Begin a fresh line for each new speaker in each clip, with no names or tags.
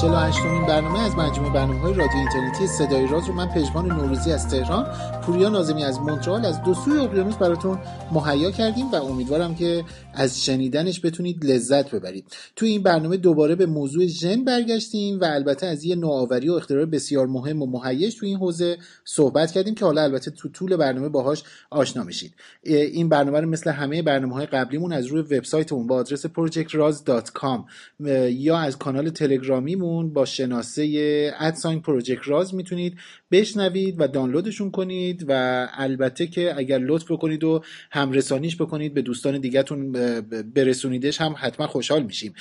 48 امین برنامه از مجموعه برنامه های رادیو اینترنتی صدای راز رو من پژمان نوروزی از تهران پوریا نازمی از مونترال از دو سوی اقیانوس براتون مهیا کردیم و امیدوارم که از شنیدنش بتونید لذت ببرید. تو این برنامه دوباره به موضوع ژن برگشتیم و البته از یه نوآوری و اختراع بسیار مهم و مهیج تو این حوزه صحبت کردیم که حالا البته تو طول برنامه باهاش آشنا میشید. این برنامه رو مثل همه برنامه های قبلیمون از روی وبسایتمون با آدرس projectraz.com یا از کانال تلگرام با شناسه ادساین پروژکت راز می‌تونید بشنوید و دانلودشون کنید و البته که اگر لطف بکنید و همرسانیش بکنید به دوستان دیگهتون برسونیدش هم حتما خوشحال میشیم.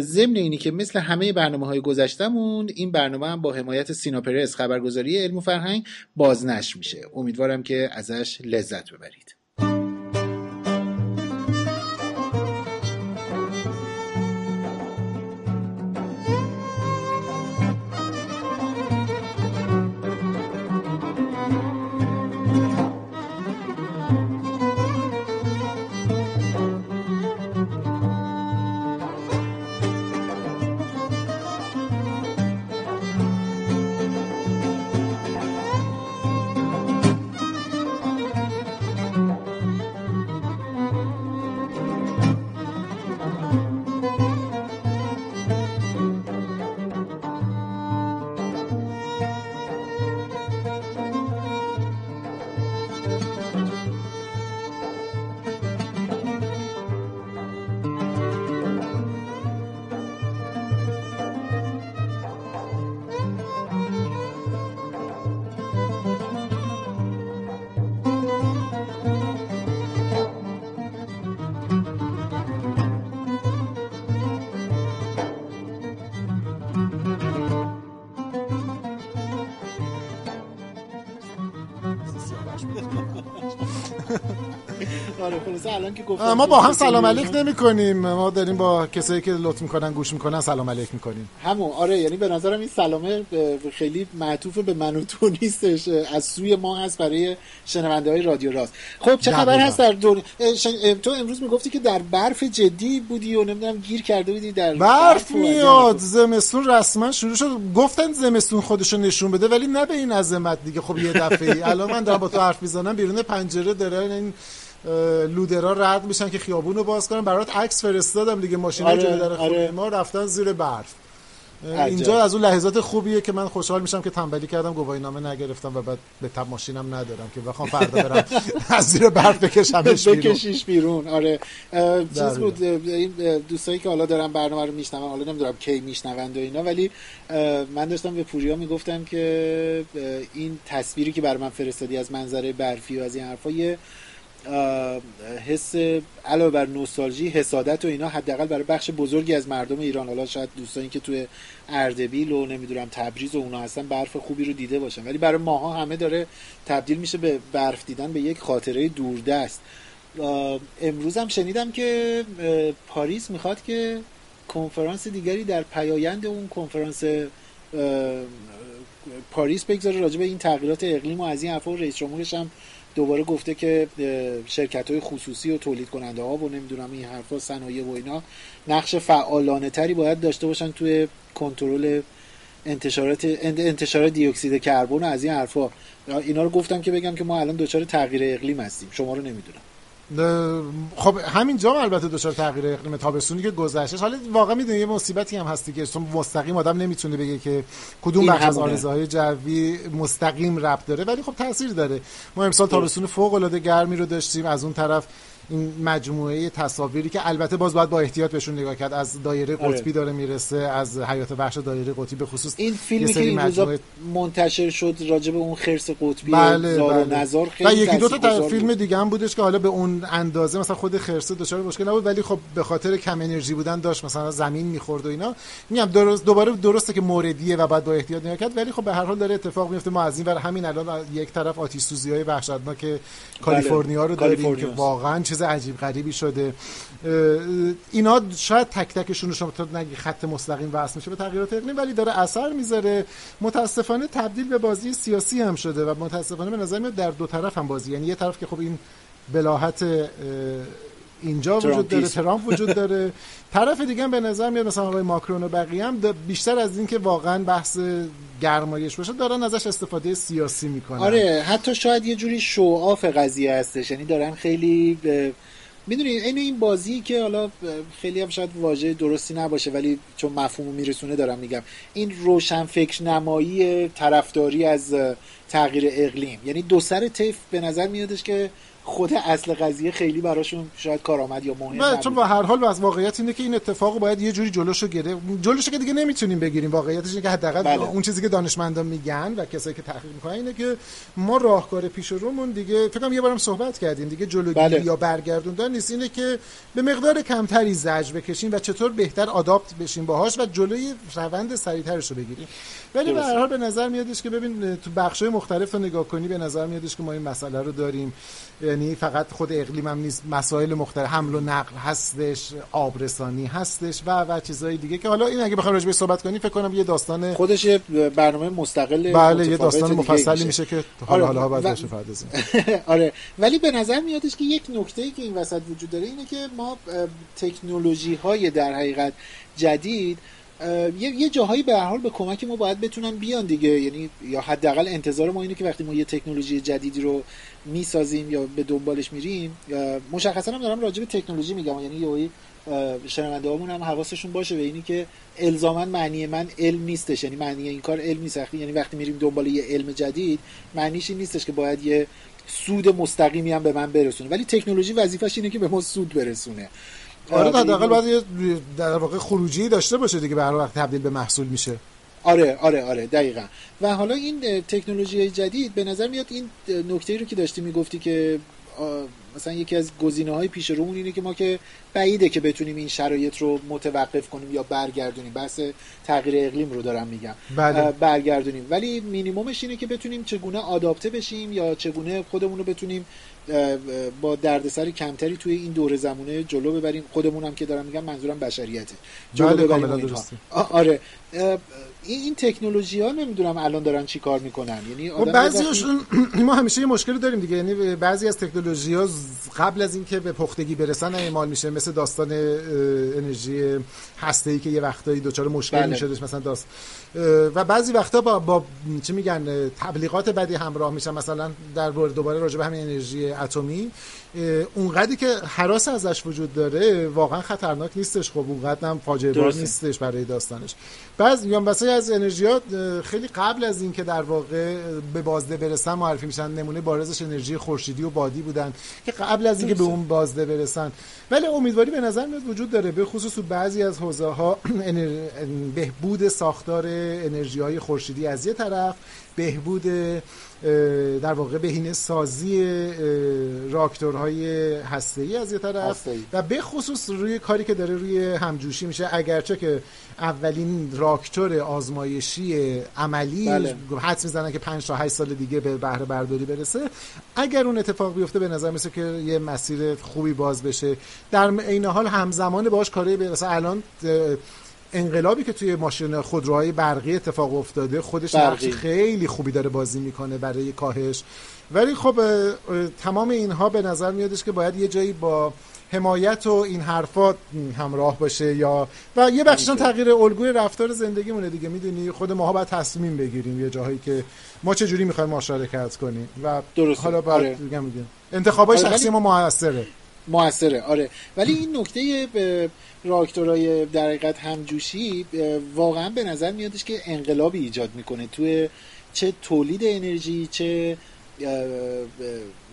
ضمن اینی که مثل همه برنامه های گذشتمون این برنامه هم با حمایت سینا پرس خبرگزاری علم و فرهنگ بازنشر میشه. امیدوارم که ازش لذت ببرید.
الان که ما با هم سلام علیک نمی کنیم ما داریم با کسایی که لطف می‌کنن گوش می‌کنن سلام علیک می‌کنیم.
همون آره یعنی به نظرم این سلامه خیلی معطوف به من و تو نیستش. از سوی ما هست برای شنونده های رادیو راست. خب چه خبر هست در دنیا؟ تو امروز می‌گفتی که در برف جدی بودی و نمی‌دونم گیر کرده بودی در
برف میاد. زمستون رسما شروع شد. گفتن زمستون خودشو نشون بده ولی نه به این عظمت دیگه. خب یه دفعه الان من دارم با تو حرف می‌زنم بیرون پنجره داره. این لودرا رد میشن که خیابون رو باز کنن. برات عکس فرستادم دیگه ماشینا آره، جلوی در آره. ما رفتن زیر برف. اینجا از اون لحظات خوبیه که من خوشحال میشم که تنبلی کردم گواهی نامه نگرفتم و بعد به تب ماشینم ندارم که بخوام فردا برم از زیر برف بکشمش
بیرون. بکشیش بیرون. آره. چیز بود این دوستایی که حالا دارم برنامه رو میشنون حالا نمی‌دونم کی میشنوند و اینا ولی من داشتم به پوریا می‌گفتم که این تصویری که بر من فرستادی از منظره برفی و از این حرفا یه حس علاوه بر نوستالژی حسادت و اینا حداقل برای بخش بزرگی از مردم ایران. حالا شاید دوستانی که توی اردبیل و نمی‌دونم تبریز و اونا هستن برف خوبی رو دیده باشن. ولی برای ماها همه داره تبدیل میشه به برف دیدن به یک خاطره دوردست. امروز هم شنیدم که پاریس می‌خواد که کنفرانس دیگری در پیایند اون کنفرانس پاریس بگذاره. راجع به این تغییرات اقلیم و از این حرفا رئیس جمهورش هم دوباره گفته که شرکت های خصوصی و تولید کننده ها و نمی‌دونم این حرفا صنایع و اینا نقش فعالانه تری باید داشته باشن توی کنترل انتشارات انتشار دیوکسید کربن از این حرفا. اینا رو گفتم که بگم که ما الان دچار تغییر اقلیم هستیم. شما رو نمی‌دونم.
خب همین جام البته دچار تغییر اقلیم تابستونی که گذشته حالا واقعا می‌دونی یه مصیبتی هم هستی که چون مستقیم آدم نمی‌تونه بگه که کدوم بخش از آرزوهای جوی مستقیم ربط داره ولی خب تاثیر داره. ما امسال تابستون فوق العاده گرمی رو داشتیم. از اون طرف این مجموعه تصاویری که البته باز باید با احتیاط بهشون نگاه کرد. از دایره آره. قطبی داره می‌رسه از حیات وحش دایره قطبی به خصوص.
این فیلمی که این مجموعه... منتشر شد راجع به اون خرس قطبی بله زار بله. نظار خیلی و
یکی دو تا فیلم دیگه هم بودش که حالا به اون اندازه مثلا خود خرس دچار مشکل نبود ولی خب به خاطر کم انرژی بودن داشت مثلا زمین می‌خورد و اینا. میگم درست دوباره درسته که موردیه و بعد با احتیاط نگاه کرد ولی خب به هر حال داره اتفاق میفته ما از این ور همین الان یک طرف آتش سوزی های وحشتناک کالیفرنیا رو داریم که واقعا چیز عجیب غریبی شده. اینا شاید تک تکشون شما تا نگی خط مستقیم وصل میشه به تغییرات اقلیم ولی داره اثر می‌ذاره. متاسفانه تبدیل به بازی سیاسی هم شده و متاسفانه به نظر میاد در دو طرف هم بازی. یعنی یه طرف که خب این بلاحت اینجا وجود داره ترامپ وجود داره. طرف دیگه هم به نظر میاد مثلا آقای ماکرون و بقیه هم بیشتر از این که واقعا بحث گرمایش باشه دارن ازش استفاده سیاسی می‌کنن.
آره حتی شاید یه جوری شوآف قضیه هستش. یعنی دارن خیلی می‌دونی این این بازی که حالا خیلی هم شاید واژه درستی نباشه ولی چون مفهوم میرسونه دارم میگم. این روشن فکر نمایی طرفداری از تغییر اقلیم. یعنی دو سر تیف به نظر میادش که خود اصل قضیه خیلی براشون شاید کارآمد یا مهم
نه چون به هر حال از واقعیت اینه که این اتفاق باید یه جوری جلوشو گرفت جلوشو که دیگه نمی‌تونیم بگیریم. واقعیتش اینه که حداقل بله. اون چیزی که دانشمندان میگن و کسایی که تحقیق می‌کنن اینه که ما راهکار پیش رومون دیگه فکر کنم یه بارم صحبت کردیم دیگه جلوگیری بله. یا برگردوندن نیست. اینه که به مقدار کمتری زجر بکشیم و چطور بهتر آداپت بشیم باهاش و جلوی روند سریعترش رو بگیریم. ولی به هر حال به نظر میادش که ببین تو بخشای مختلف رو نگاه کنی به نظر میادش که ما این مسئله رو داریم. یعنی فقط خود اقلیم هم نیست مسائل مختلف حمل و نقل هستش آبرسانی هستش و و چیزهای دیگه که حالا این اگه بخوام راجع صحبت کنیم فکر کنم یه داستان
خودش برنامه مستقل
بله یه داستان مفصلی میشه. که حالا آره. حالا بعد و...
آره ولی به نظر میادش که یک نکته ای که این وسط وجود داره اینه که ما تکنولوژی های در حقیقت جدید یه یه جاهایی به هر حال به کمک ما باید بتونن بیان دیگه. یعنی یا حداقل انتظار ما اینه که وقتی ما یه تکنولوژی جدیدی رو می‌سازیم یا به دنبالش میریم مشخصا هم دارم راجع به تکنولوژی میگم. یعنی یه شنونده هامون هم حواسشون باشه به اینی که الزاما معنی من علم نیستش. یعنی معنی این کار علم نیست. یعنی وقتی میریم دنبال یه علم جدید معنیش این نیستش که باید یه سود مستقیمی هم به من برسونه. ولی تکنولوژی وظیفش اینه که به ما سود برسونه.
آره حداقل باید در واقع خروجی داشته باشه دیگه به هر وقت تبدیل به محصول میشه.
آره آره آره دقیقا. و حالا این تکنولوژی جدید به نظر میاد این نکته رو که داشتی می‌گفتی که مثلا یکی از گزینه های پیش رومون اینه که ما که بعیده که بتونیم این شرایط رو متوقف کنیم یا برگردونیم. بحث تغییر اقلیم رو دارم میگم. بله. برگردونیم. ولی مینیمومش اینه که بتونیم چگونه آداپته بشیم یا چگونه خودمون رو بتونیم با دردسر کمتری توی این دوره زمونه جلو ببریم. خودمون هم که دارم میگم منظورم بشریته. جلو
بله ببریم
آره. این تکنولوژی ها نمی‌دونم الان دارن چی کار می‌کنن. یعنی
خب بعضیشون ما همیشه یه مشکلی داریم دیگه. یعنی بعضی از تکنولوژی ها قبل از اینکه به پختگی برسن اعمال میشه. مثل داستان انرژی هسته ای که یه وقتایی دچار مشکل بله. میشدش مثلا داست و بعضی وقتا با, با چی میگن تبلیغات بدی همراه میشن. مثلا در دوباره راجع به همین انرژی اتمی. اونقدری که حراس ازش وجود داره واقعا خطرناک نیستش. خب اونقدر هم فاجعه بار نیستش برای داستانش. بعض یا مثلا از انرژیات خیلی قبل از اینکه در واقع به بازده برسن معرفی میشن نمونه بارزش انرژی خورشیدی و بادی بودن که قبل از اینکه به اون بازده برسن. ولی امیدواری به نظر میاد وجود داره به خصوص بعضی از حوزه ها بهبود ساختار انرژی های خورشیدی از یه طرف بهبود در واقع بهینه سازی راکتورهای هسته‌ای از یه طرف و به خصوص روی کاری که داره روی همجوشی میشه. اگرچه که اولین راکتور آزمایشی عملی بله. حدس می‌زنن که 5 تا 8 سال دیگه به بهره برداری برسه. اگر اون اتفاق بیفته به نظر میسه که یه مسیر خوبی باز بشه. در این حال همزمان باش کاری برسه. الان انقلابی که توی ماشین خودروهای برقی اتفاق افتاده خودش نقش خیلی خوبی داره بازی می‌کنه برای کاهش. ولی خب تمام اینها به نظر میادش که باید یه جایی با حمایت و این حرفات همراه باشه یا و یه بخششان تغییر الگوی رفتار زندگیمونه دیگه. می‌دونی خود ماها باید تصمیم بگیریم یه جاهایی که ما چه جوری می‌خوایم مشارکت کنیم. و
درسته.
حالا بعد آره. میگم انتخابای آره شخصی ما موثره.
موثره. آره. ولی این نکته راکتورای در حقیقت همجوشی واقعا به نظر میادش که انقلابی ایجاد می‌کنه. توی چه تولید انرژی چه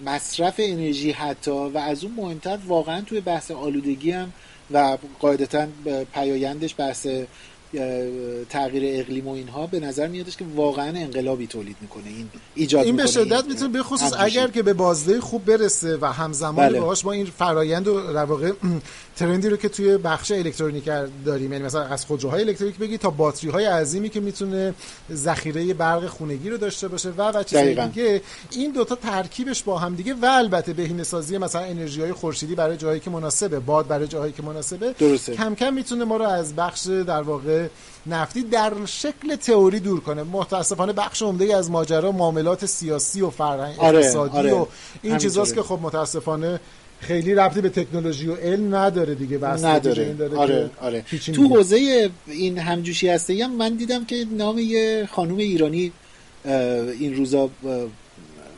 مصرف انرژی حتی. و از اون مهمتر واقعا توی بحث آلودگی هم و قاعدتا پیایندش بحث تغییر اقلیم و اینها به نظر میادش که واقعا انقلابی تولید می‌کنه این ایجاد
این
به
شدت می‌تونه به خصوص اگر که به بازده خوب برسه و همزمان بله. باهاش ما این فرایند و در واقع ترندی رو که توی بخش الکترونیک داریم یعنی مثلا از خودروهای الکتریک بگی تا باتری های عظیمی که می‌تونه ذخیره برق خونگی رو داشته باشه و و چیزای دیگه این دوتا ترکیبش با هم دیگه و البته بهینه سازی مثلا انرژی های خورشیدی برای جایی که مناسبه باد برای جاهایی که مناسبه
درسته.
کم کم می‌تونه ما رو از بخش در واقع نفتی در شکل تئوری دور کنه. متاسفانه بخش عمده از ماجرا معاملات سیاسی و فرهنگ آره، اقتصادی آره. و این چیزاست که خب متاسفانه خیلی ربطی به تکنولوژی و علم نداره دیگه.
بس نداره. داره آره آره. تو حوزه این همجوشی هسته هم من دیدم که نام یه خانوم ایرانی این روزا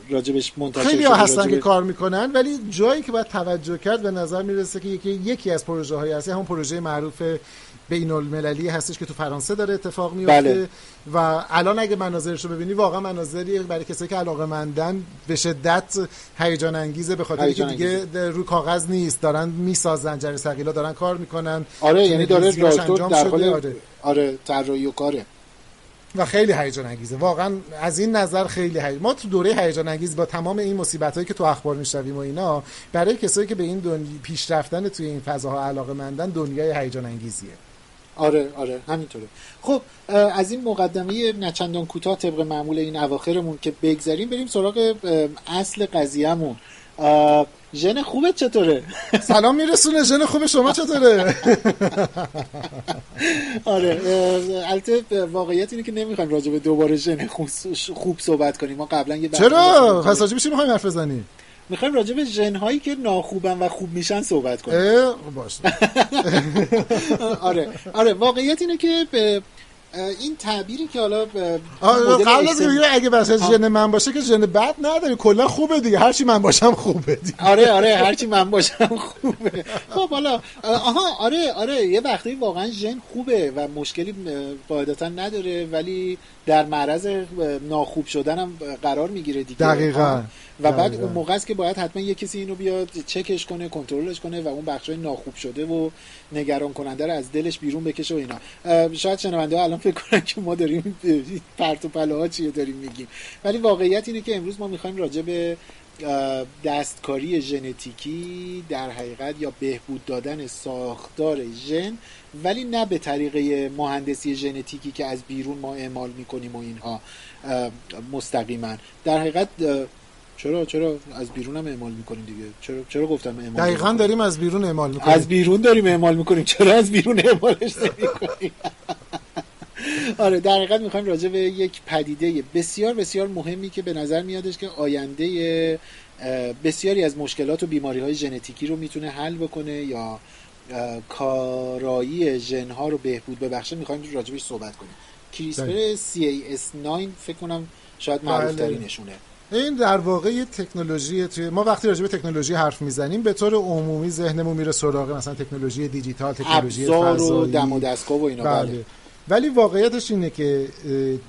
راجبش منتشر
خیلی ها هستن که کار می‌کنن ولی جایی که باید توجه کرد به نظر می‌رسه که یکی, یکی از پروژه های هستی همون پروژه معروف بین المللی هستش که تو فرانسه داره اتفاق میفته بله. و الان اگه مناظرش رو ببینی واقعا مناظری برای کسایی که علاقه مندن به شدت هیجان انگیزه به خاطر که دیگه رو کاغذ نیست. دارن می‌سازن جری ثقیلا دارن کار می‌کنن.
آره یعنی داره در حال آره, آره طراحی و کاره.
و خیلی هیجان انگیزه. واقعا از این نظر خیلی هیجان ما تو دوره هیجان انگیز با تمام این مصیبت هایی که تو اخبار میشنویم و اینا برای کسایی که به این دنیا پیشرفتن توی این فضاها علاقه مندن دنیای هیجان انگیزیه.
آره آره همینطوره. خب از این مقدمه نچندان کوتاه طبق معمول این اواخرمون که بگذریم بریم سراغ اصل قضیهمون. ژن خوبت چطوره؟
سلام میرسونه ژن خوب شما چطوره؟
آره البته واقعیت اینه که نمی‌خوایم راجع به دوباره ژن خوب صحبت کنیم. ما قبلا یه
چرا؟ پس راجع به حرف بزنیم؟
می‌خوایم راجع به ژن هایی که ناخوبن و خوب میشن صحبت کنیم.
باشه
آره آره واقعیت اینه که به این تعبیری که حالا
قبل از اگه بس ژن من باشه که ژن بد نداری. کلا خوبه دیگه. هرچی من باشم خوبه دیگه.
آره آره هرچی من باشم خوبه. خب حالا آها آره آره یه وقتی واقعا ژن خوبه و مشکلی قاعدتا نداره ولی در معرض ناخوب شدن هم قرار می‌گیره دیگه.
دقیقاً.
و بعد اون موقع است که باید حتما یه کسی اینو بیاد چکش کنه کنترلش کنه و اون بخشای ناخوب شده و نگران کننده رو از دلش بیرون بکشه و اینا. شاید شنونده ها الان فکر کنن که ما داریم پرت و پلاها چیه داریم میگیم. ولی واقعیت اینه که امروز ما می‌خوایم راجع به دستکاری ژنتیکی در حقیقت یا بهبود دادن ساختار ژن ولی نه به طریقه مهندسی ژنتیکی که از بیرون ما اعمال می‌کنیم و اینها مستقیما. در حقیقت چرا چرا از بیرون هم اعمال می‌کنیم دیگه؟ چرا چرا گفتم اعمال
دقیقا داریم از بیرون اعمال می‌کنیم.
از بیرون داریم اعمال می‌کنیم. چرا از بیرون اعمالش نمی‌کنیم؟ آره در حقیقت می‌خوایم راجع به یک پدیده بسیار بسیار مهمی که به نظر میادش که آینده بسیاری از مشکلات و بیماری های ژنتیکی رو می‌تونه حل بکنه یا کارایی ژن ها رو بهبود ببخشه می‌خوایم راجبش صحبت کنیم کریسپر CAS9 فکر کنم شاید معروف ترینشونه بله.
این در واقع یه تکنولوژی توی ما وقتی راجع به تکنولوژی حرف می‌زنیم به طور عمومی ذهنمون میره سراغ مثلا تکنولوژی دیجیتال تکنولوژی
فضایی و دم و دستگاه و اینا بله. بله.
ولی واقعیتش اینه که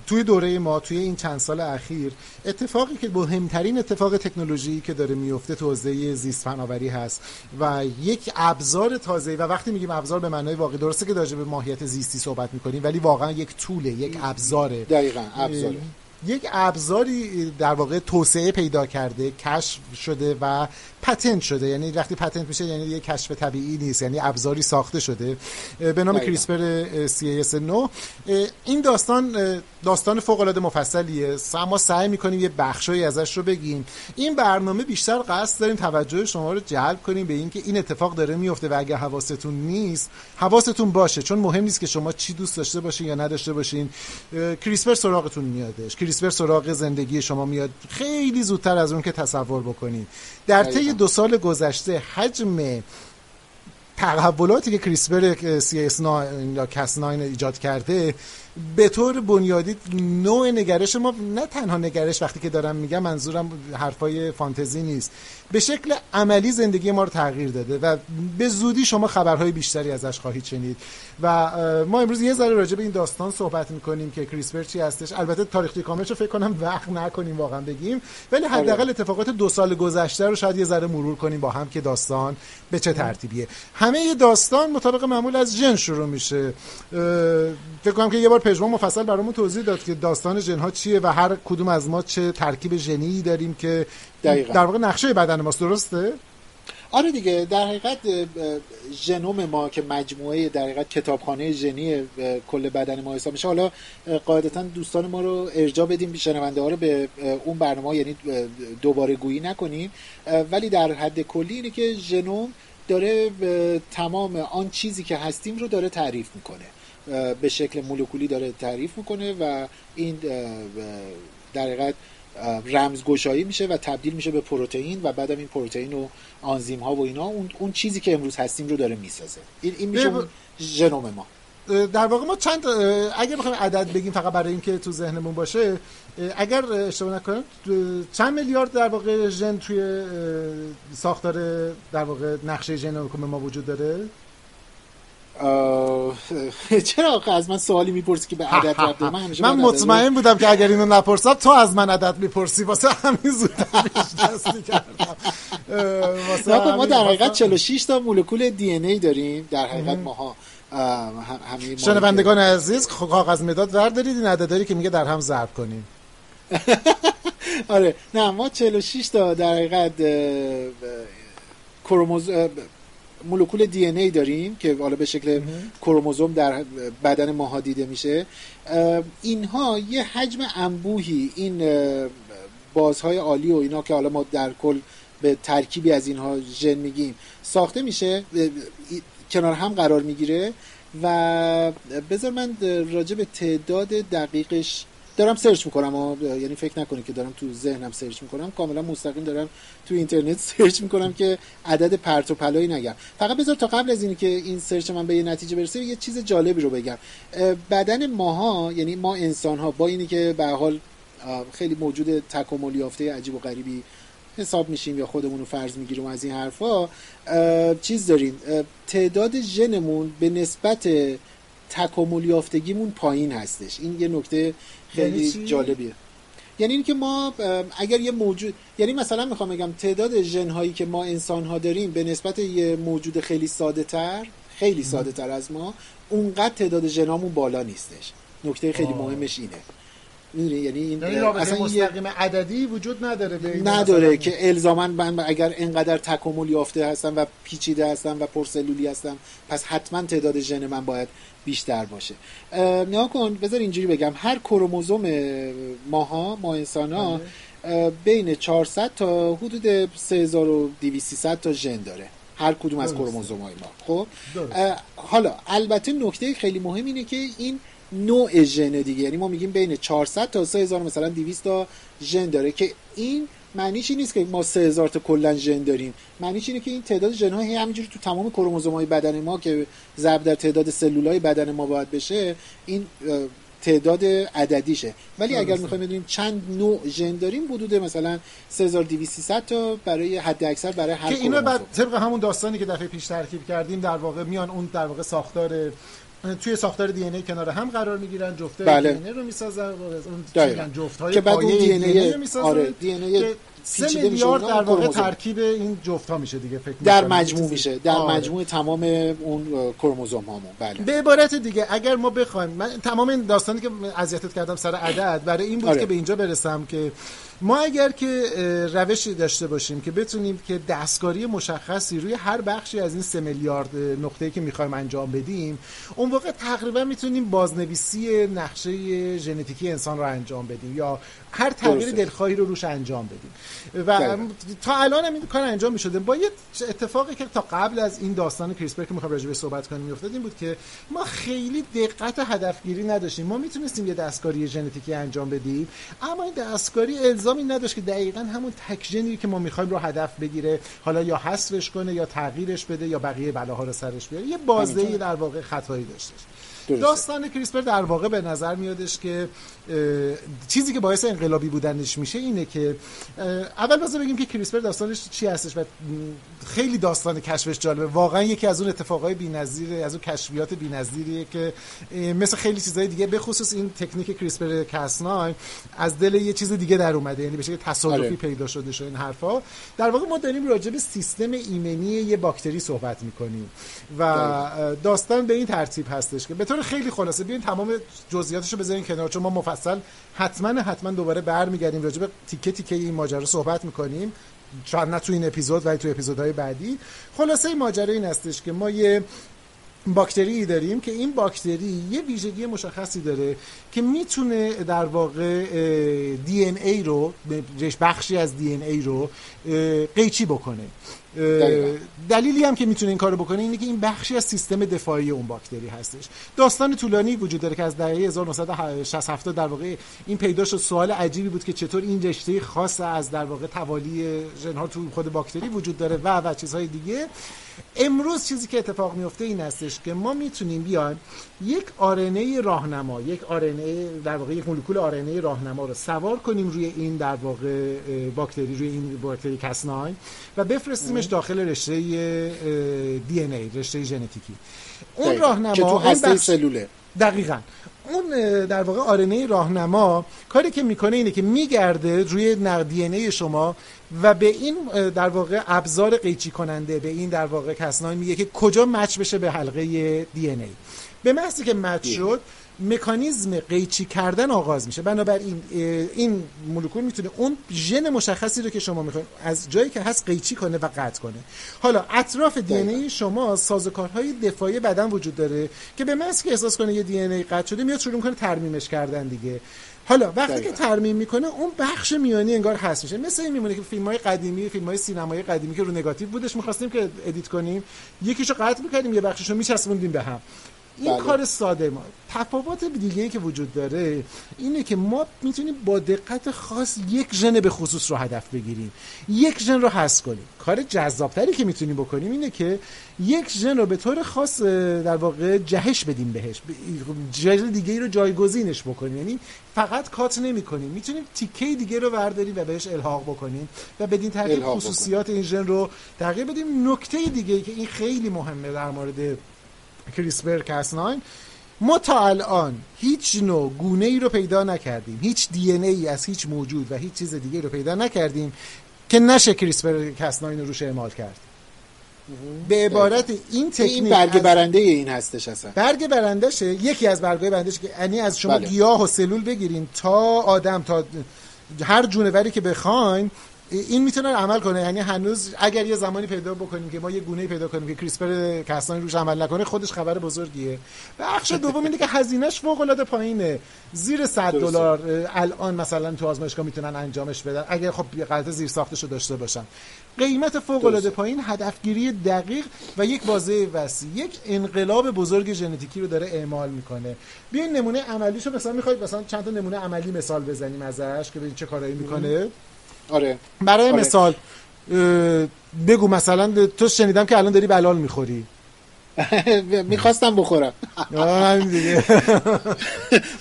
توی دوره ما توی این چند سال اخیر اتفاقی که مهمترین اتفاق تکنولوژی که داره میفته تو حوزه زیست فناوری هست و یک ابزار تازه و وقتی میگیم ابزار به معنای واقعی درسته که داره به ماهیت زیستی صحبت می‌کنیم ولی واقعا یک طوله یک ابزاره.
دقیقاً ابزاره.
یک ابزاری در واقع توسعه پیدا کرده کشف شده و پتنت شده. یعنی وقتی پتنت میشه یعنی یه کشف طبیعی نیست یعنی ابزاری ساخته شده. به نام کریسپر CAS 9 این داستان داستان فوق العاده مفصلیه ما سعی می‌کنیم یه بخشی ازش رو بگیم. این برنامه بیشتر قصد داریم توجه شما رو جلب کنیم به اینکه این اتفاق داره میفته و اگه حواستون نیست حواستون باشه. چون مهم نیست که شما چی دوست داشته باشین یا نداشته باشین. کریسپر سراغتون میادش. کریسپر سراغ زندگی شما میاد خیلی زودتر از اون که تصور بکنید. در طی دو سال گذشته حجم تحولاتی که CRISPR CAS یا Cas 9 ایجاد کرده به طور بنیادی نوع نگرش ما نه تنها نگرش وقتی که دارم میگم منظورم حرفای فانتزی نیست. به شکل عملی زندگی ما رو تغییر داده و به زودی شما خبرهای بیشتری ازش خواهید شنید. و ما امروز یه ذره راجع به این داستان صحبت می‌کنیم که CRISPR چی هستش. البته تاریخ کاملش رو فکر کنم وقت نکنیم واقعا بگیم. ولی آره. حداقل اتفاقات دو سال گذشته رو شاید یه ذره مرور کنیم با هم که داستان به چه ترتیبیه. همه داستان مطابق معمول از جن شروع میشه. فکر کنم که یه بار پژمان مفصل برامون توضیح داد که داستان ژن ها چیه و هر کدوم از ما چه ترکیب ژنی داریم که دقیقا. در واقع نقشه بدن ماست درسته؟
آره دیگه در حقیقت ژنوم ما که مجموعه در حقیقت کتابخانه ژنی کل بدن ما حساب میشه. حالا قاعدتا دوستان ما رو ارجا بدیم شنونده ها رو به اون برنامه یعنی دوباره گویی نکنیم. ولی در حد کلی اینه که ژنوم داره تمام آن چیزی که هستیم رو داره تعریف می‌کنه. به شکل مولکولی داره تعریف می‌کنه و این در حقیقت رمزگشایی میشه و تبدیل میشه به پروتئین و بعدم این پروتئین و آنزیم ها و اینا. اون, اون چیزی که امروز هستیم رو داره می‌سازه. این, این میشه ژنوم ما.
در واقع ما چند اگر بخوایم عدد بگیم فقط برای اینکه تو ذهنمون باشه اگر اشتباه نکنم چند میلیارد در واقع ژن توی ساختار در واقع نقشه ژنوم ما وجود داره؟
چرا از من سوالی می‌پرسی که به عدد رفته؟ من
من مطمئن بودم که اگر اینو نپرسم تو از من عدد می‌پرسی. واسه همین زود دستی
کردم. ما در حقیقت 46 تا مولکول دی ای داریم. در حقیقت ماها
همه شنوندگان عزیز کاغذ مداد وردارید این عددی که میگه در هم ضرب کنیم.
آره. نه ما 46 تا در حقیقت کروموز مولکول دی ای داریم که حالا به شکل کروموزوم در بدن ماها دیده میشه. اینها یه حجم انبوهی این بازهای عالی و اینا که حالا ما در کل به ترکیبی از اینها ژن میگیم ساخته میشه کنار هم قرار می‌گیره و بذار من راجع به تعداد دقیقش دارم search می‌کنم و یعنی فکر نکنید که دارم تو ذهنم search می‌کنم. کاملا مستقیم دارم تو اینترنت search می‌کنم که عدد پرت و پلایی نگم. فقط بذار تا قبل از اینی که این search من به یه نتیجه برسه یه چیز جالبی رو بگم. بدن ماها یعنی ما انسان ها با اینی که به هر حال خیلی موجود تکامل یافته عجیب و غریبی حساب میشیم یا خودمون رو فرض می‌گیریم از این حرفا چیز داریم. تعداد ژنمون به نسبت تکامل یافتگیمون پایین هستش. این یه نکته خیلی یعنی جالبیه. یعنی اینکه ما اگر یه موجود یعنی مثلا می‌خوام بگم تعداد ژن هایی که ما انسان ها داریم به نسبت یه موجود خیلی ساده تر خیلی ساده تر از ما اونقدر تعداد ژنامون بالا نیستش. نکته خیلی مهمش اینه.
می‌دونی؟ یعنی این یعنی اصلا مستقیم عددی وجود نداره
نداره که الزاما من اگر اینقدر تکامل یافته هستم و پیچیده هستم و پرسلولی هستم پس حتما تعداد ژن من باید بیشتر باشه. نها کن بذار اینجوری بگم. هر کروموزوم ماها ما انسان ها بله. بین 400 تا حدود 3200 تا ژن داره. هر کدوم از کروموزوم های ما. خب؟ حالا البته نکته خیلی مهم اینه که این نوع ژن دیگه. یعنی ما میگیم بین 400 تا 3000 مثلا 200 تا ژن داره که این معنیش این نیست که ما 3000 تا کلا ژن داریم؟ معنیش اینه که این تعداد ژن ها همینجوری تو تمام کروموزوم های بدن ما که ضرب در تعداد سلول های بدن ما باید بشه این تعداد عددیشه. ولی اگر می‌خوایم بدونیم چند نوع ژن داریم حدود مثلا 3200 تا برای حد اکثر برای هر
که اینو بعد طبق همون داستانی که دفعه پیش ترکیب کردیم در واقع میان اون در واقع ساختار توی ساختار دی ای کنار هم قرار می‌گیرن جفت بله. دی رو می‌سازن اون جفت های که بعد اون دی ای آره دی ای سه میلیارد در واقع ترکیب این جفت ها میشه دیگه فکر
در مجموع میشه در آره. مجموع تمام اون کروموزوم هامون. بله.
به عبارت دیگه اگر ما بخوایم من تمام این داستانی که اذیتت کردم سر عدد برای این بود آره. که به اینجا برسم که ما اگر که روشی داشته باشیم که بتونیم که دستکاری مشخصی روی هر بخشی از این سه میلیارد نقطه‌ای که می‌خوایم انجام بدیم اون واقع تقریبا می‌تونیم بازنویسی نقشه ژنتیکی انسان رو انجام بدیم یا هر تغییر دلخواهی رو روش انجام بدیم. و تا الان هم این کار انجام می‌شده. با یه اتفاقی که تا قبل از این داستان کریسپر که می‌خوایم راجع صحبت کنیم میافتاد این بود که ما خیلی دقت و هدفگیری نداشتیم. ما می‌تونستیم یه دستکاری ژنتیکی انجام بدیم اما این دستکاری الزامی نداشت که دقیقا همون تکژنی که ما می‌خوایم رو هدف بگیره حالا یا حذفش کنه یا تغییرش بده یا بقیه بلاها رو سرش بیاره. یه بازدهی در واقع خطایی داشته داستان کریسپر در واقع به نظر میادش که چیزی که باعث انقلابی بودنش میشه اینه که اول بازه بگیم که کریسپر داستانش چی هستش و خیلی داستان کشفش جالبه. واقعا یکی از اون اتفاقای بی‌نظیر از اون کشفیات بی‌نظیریه که مثل خیلی چیزهای دیگه به خصوص این تکنیک کریسپر کاس از دل یه چیز دیگه در اومده یعنی بشه تصادفی آره. پیدا شده شو این حرفا. در واقع ما داریم راجع به سیستم ایمنی یه باکتری صحبت می‌کنیم و داستان به این ترتیب هستش که به طور خیلی خلاصه بیاین تمام جزئیاتشو بذارین کنار چون ما مفصل. حتما حتما دوباره برمیگردیم راجع به تیکه تیکه این ماجرا صحبت می‌کنیم. شاید نه تو این اپیزود ولی تو اپیزودهای بعدی. خلاصه ماجرا این هستش که ما یه باکتری داریم که این باکتری یه ویژگی مشخصی داره که می‌تونه در واقع دی ان ای رو بخشی از دی ان ای رو قیچی بکنه. دلیلی هم که می‌تونه این کارو بکنه اینه که این بخشی از سیستم دفاعی اون باکتری هستش. داستان طولانی وجود داره که از دهه 1960 در واقع این پیدا شد. سوال عجیبی بود که چطور این رشته خاص از در واقع توالی ژن تو خود باکتری وجود داره و و چیزهای دیگه. امروز چیزی که اتفاق میفته این هستش که ما می‌تونیم بیایم یک آرنه راهنما یک آرنه در واقع یک مولکول آرنه راهنما رو سوار کنیم روی این در واقع باکتری روی این باکتری کسناین و داخل رشته دی ان ای رشته ژنتیکی.
اون راهنما که تو هسته سلوله.
دقیقا. اون در واقع آرنه راهنما کاری که می‌کنه اینه که میگرده روی ان ای شما و به این در واقع ابزار قیچی کننده به این در واقع کسناین میگه که کجا مچ بشه به حلقه دی ان ای. به محضی که مچ شد مکانیزم قیچی کردن آغاز میشه. بنابراین این مولکول می‌تونه اون ژن مشخصی رو که شما می‌خواین از جایی که هست قیچی کنه و قطع کنه. حالا اطراف DNA شما سازوکارهای دفاعی بدن وجود داره که به محض که احساس کنه یه DNA قطع شده میاد شروع کنه ترمیمش کردن دیگه. حالا وقتی که ترمیم می‌کنه اون بخش میانی انگار هست میشه. مثل این میمونه که فیلم های قدیمی فیلم های سینمایی قدیمی که رو نگاتیو بودش می‌خواستیم که edit کنیم یکیشو قطع می‌کردیم یه بخششو میچسبوندیم به هم. این بله. کار ساده ما. تفاوت دیگه ای که وجود داره اینه که ما می‌تونیم با دقت خاص یک ژن به خصوص رو هدف بگیریم. یک ژن رو حذف کنیم. کار جذابتری که می‌تونیم بکنیم اینه که یک ژن رو به طور خاص در واقع جهش بدیم بهش. ژن دیگه ای رو جایگزینش بکنیم. یعنی فقط کات نمی کنیم می‌تونیم تیکه دیگه رو برداریم و بهش الحاق بکنیم و بدین ترتیب خصوصیات این ژن رو تغییر بدیم. نکته دیگه ای که این خیلی مهمه در مورد کریسپر کاس 9 ما تا الان هیچ نوع گونه ای رو پیدا نکردیم. هیچ دی ای از هیچ موجود و هیچ چیز دیگه رو پیدا نکردیم که نشه کریسپر کاس 9 رو روش اعمال کرد. به عبارت این تکنیک
این برگ برنده این هستش اصلا.
برگ برندشه یکی از برگای برندش که یعنی از شما بله. گیاه و سلول بگیرین تا آدم تا هر جونوری که بخواین این می‌تونه عمل کنه. یعنی هنوز اگر یه زمانی پیدا بکنیم که ما یه گونه پیدا کنیم که کریسپر کسانی روش عمل نکنه خودش خبر بزرگیه. بخش دوم اینه که هزینهش فوق العاده پایینه. زیر 100 دلار الان مثلا تو آزمایشگاه می‌تونن انجامش بدن. اگر خب یه قطعه زیر ساختش رو داشته باشن. قیمت فوق العاده پایین هدفگیری دقیق و یک بازه وسیع. یک انقلاب بزرگ ژنتیکی رو داره اعمال می‌کنه. بیاین نمونه عملیشو مثلا می‌خواید مثلا چند تا نمونه عملی مثال بزنیم ازش که ببین چه کارایی می‌کنه.
آره.
برای آره. مثال بگو مثلا تو شنیدم که الان داری بلال می‌خوری.
می‌خواستم بخورم.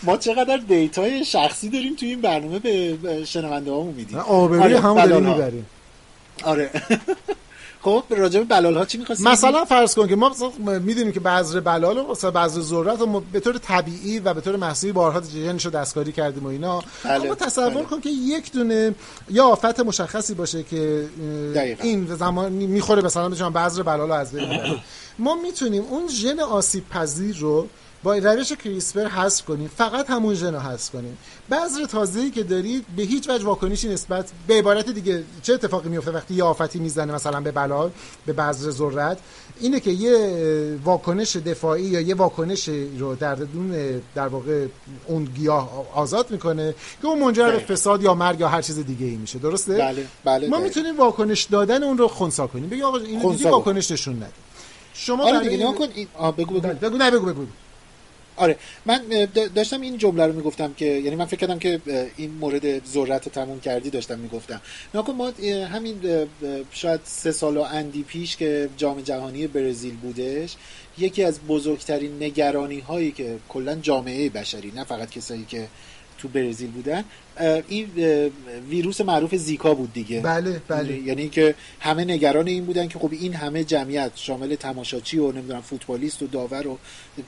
ما چقدر دیتای شخصی داریم توی این برنامه به شنونده هامون میدیم.
آبروی آره همون داریم می‌بریم.
آره. خب راجع به بلال ها چی می‌خواستی
مثلا فرض کن که ما می‌دونیم که بذر بلال و بذر ذرت رو به طور طبیعی و به طور محصولی بارها جنشو دستکاری کردیم و اینا بله. اما تصور بله. کن که یک دونه یا آفت مشخصی باشه که دقیقا. این زمان می‌خوره مثلا بچم بذر بلال رو از بین ما می‌تونیم اون ژن آسیب پذیر رو با روش کریسپر حذف کنیم فقط همون ژن رو حذف کنیم بذر تازه‌ای که دارید به هیچ وجه واکنشی نسبت به عبارت دیگه چه اتفاقی میفته وقتی یه آفتی می‌زنه مثلا به بلال به بذر ذرت؟ اینه که یه واکنش دفاعی یا یه واکنش رو در دون در واقع اون گیاه آزاد می‌کنه که اون منجر به فساد یا مرگ یا هر چیز دیگه ای میشه. درسته؟
بله بله
ما می‌تونیم واکنش دادن اون رو خنثی کنیم. بگی آقا این دیگه واکنش نشون نده.
شما آره دیگه این... کن. این...
بگو بگو. بگو نه بگو بگو.
آره من داشتم این جمله رو می‌گفتم که یعنی من فکر کردم که این مورد ذرت تموم کردی داشتم می‌گفتم. ناکن ما همین شاید سه سال و اندی پیش که جام جهانی برزیل بودش یکی از بزرگترین نگرانی هایی که کلا جامعه بشری نه فقط کسایی که تو برزیل بودن این ویروس معروف زیکا بود دیگه.
بله بله.
یعنی که همه نگران این بودن که خب این همه جمعیت شامل تماشاچی و نمی‌دونم فوتبالیست و داور و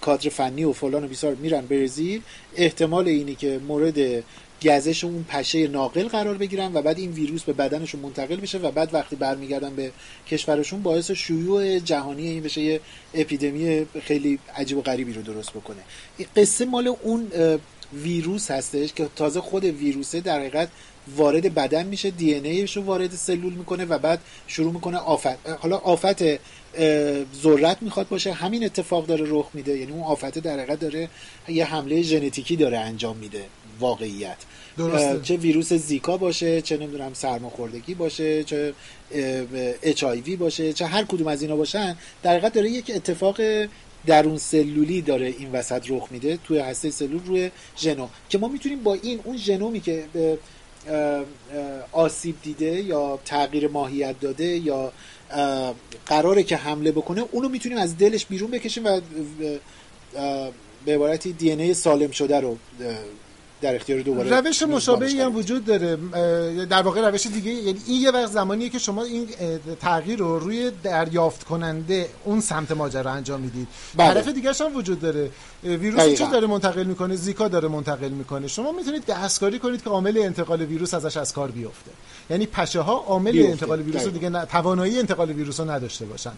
کادر فنی و فلان و بیسار میرن برزیل. احتمال اینی که مورد گزش اون پشه ناقل قرار بگیرن و بعد این ویروس به بدنشون منتقل بشه و بعد وقتی برمیگردن به کشورشون باعث شیوع جهانی این بشه یه اپیدمی خیلی عجیب و غریبی رو درست بکنه. قصه مال اون ویروس هستش که تازه خود ویروسه در حقیقت وارد بدن میشه دی ان رو وارد سلول می‌کنه و بعد شروع می‌کنه آفت. حالا آفت ذرت می‌خواد باشه همین اتفاق داره رخ میده. یعنی اون آفت در حقیقت داره یه حمله ژنتیکی داره انجام میده واقعیت.
درسته.
چه ویروس زیکا باشه چه نمی‌دونم سرماخوردگی باشه چه اچ باشه چه هر کدوم از اینا باشن در حقیقت داره یک اتفاق درون سلولی داره این وسط رخ میده توی هسته سلول روی ژنوم. که ما می‌تونیم با این اون ژنومی که به آسیب دیده یا تغییر ماهیت داده یا قراره که حمله بکنه اونو می‌تونیم از دلش بیرون بکشیم و به عبارتی دی سالم شده رو در اختیار دوباره
روش مشابهی هم وجود داره. در واقع روش دیگه یعنی این یه وقت زمانیه که شما این تغییر رو روی دریافت کننده اون سمت ماجرا انجام می‌دید. بله. طرف دیگه هم وجود داره. ویروس چه داره منتقل می‌کنه؟ زیکا داره منتقل می‌کنه. شما می‌تونید دستکاری کنید که عامل انتقال ویروس ازش از کار بیفته. یعنی پشه ها عامل انتقال ویروس رو دیگه ن... توانایی انتقال ویروس رو نداشته باشن.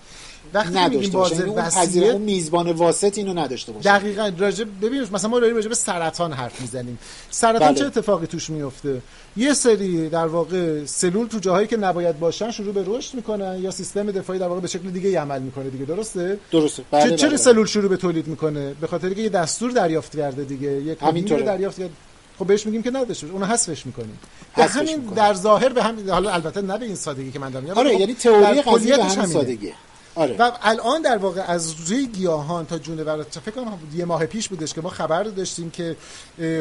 وقتی میگیم باز وسیله اون میزبان واسط اینو نداشته باشه.
دقیقاً راجع ببینید مثلا ما داریم راجع به سرطان حرف می‌زنیم. سرطان بله. چه اتفاقی توش میفته یه سری در واقع سلول تو جاهایی که نباید باشن شروع به رشد می‌کنن یا سیستم دفاعی در واقع به شکل دیگه عمل می‌کنه دیگه. درسته؟
درسته.
بله چه بله چرا بله. سلول شروع به تولید می‌کنه؟ به خاطر اینکه یه دستور دریافت کرده دیگه. یه همینطور دریافت کرده خب بهش میگیم که نداشته اونو حذفش می‌کنیم. به همین در ظاهر به همین حالا البته نه به این سادگی که من دارم.
آره
خب
یعنی تئوری قضیه به همین سادگی آره.
و الان در واقع از روی گیاهان تا جونور فکر کنم یه ماه پیش بودش که ما خبر داشتیم که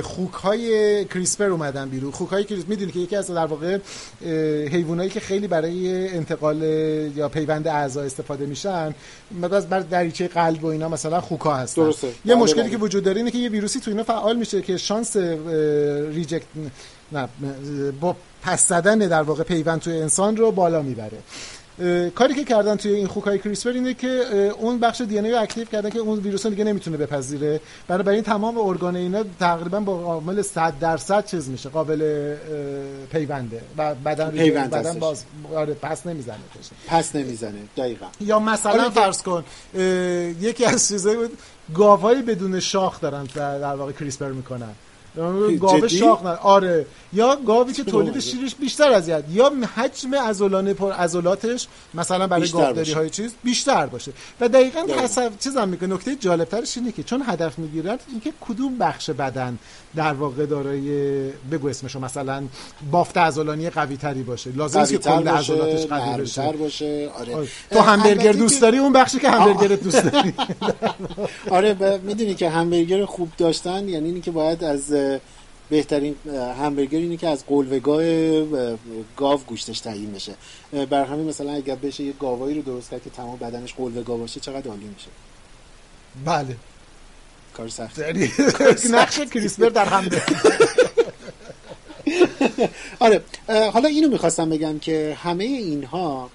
خوک های CRISPR اومدن بیرون خوک های CRISPR می‌دونی که یکی از در واقع حیوانایی که خیلی برای انتقال یا پیوند اعضا استفاده میشن مثلا بر دریچه قلب و اینا مثلا خوک ها هستن
درسته.
یه بله مشکلی بله. که وجود داره اینه که یه ویروسی تو اینا فعال میشه که شانس reject نه با پس زدن در واقع پیوند توی انسان رو بالا می‌بره کاری که کردن توی این خوکای CRISPR اینه که اون بخش DNA رو deactive کردن که اون ویروس دیگه نمی‌تونه بپذیره. برای این تمام ارگان اینا تقریبا با عامل 100 درصد چیز میشه قابل پیونده. و بدن
پیوند
بدن باز آره پس نمی‌زنه
پس نمی‌زنه دقیقا.
یا مثلا آره فرض کن یکی از چیزایی بود گاوایی بدون شاخ دارن در واقع CRISPR می‌کنن. گاو شاخ نه آره. یا گاوی که تولید شیرش بیشتر از یاد یا حجم عضلانه پر عضلاتش مثلا برای گاوداری های چیز بیشتر باشه. و دقیقاً حساب چیزم میگه نکته جالب ترش اینه که چون هدف می‌گیرن اینکه کدوم بخش بدن در واقع دارای بگو اسمشو مثلا بافت عضلانی قوی تری باشه. لازم نیست که کل عضلاتش قوی
بشه. باشه. آره. آره.
تو همبرگر دوست داری؟ اون بخشی که همبرگرت دوست داری.
آره. می‌دونی که همبرگر خوب داشتن یعنی اینکه باید از بهترین همبرگر اینه که از قلوگاه گاو گوشتش تعیین بشه. بر همین مثلا اگر بشه یه گاوایی رو درست کرد که تمام بدنش قلوگاه باشه چقدر عالی میشه؟
بله.
کار سخت.
نقش کریسپر در همبرگر
آره حالا اینو می‌خواستم بگم که همه اینها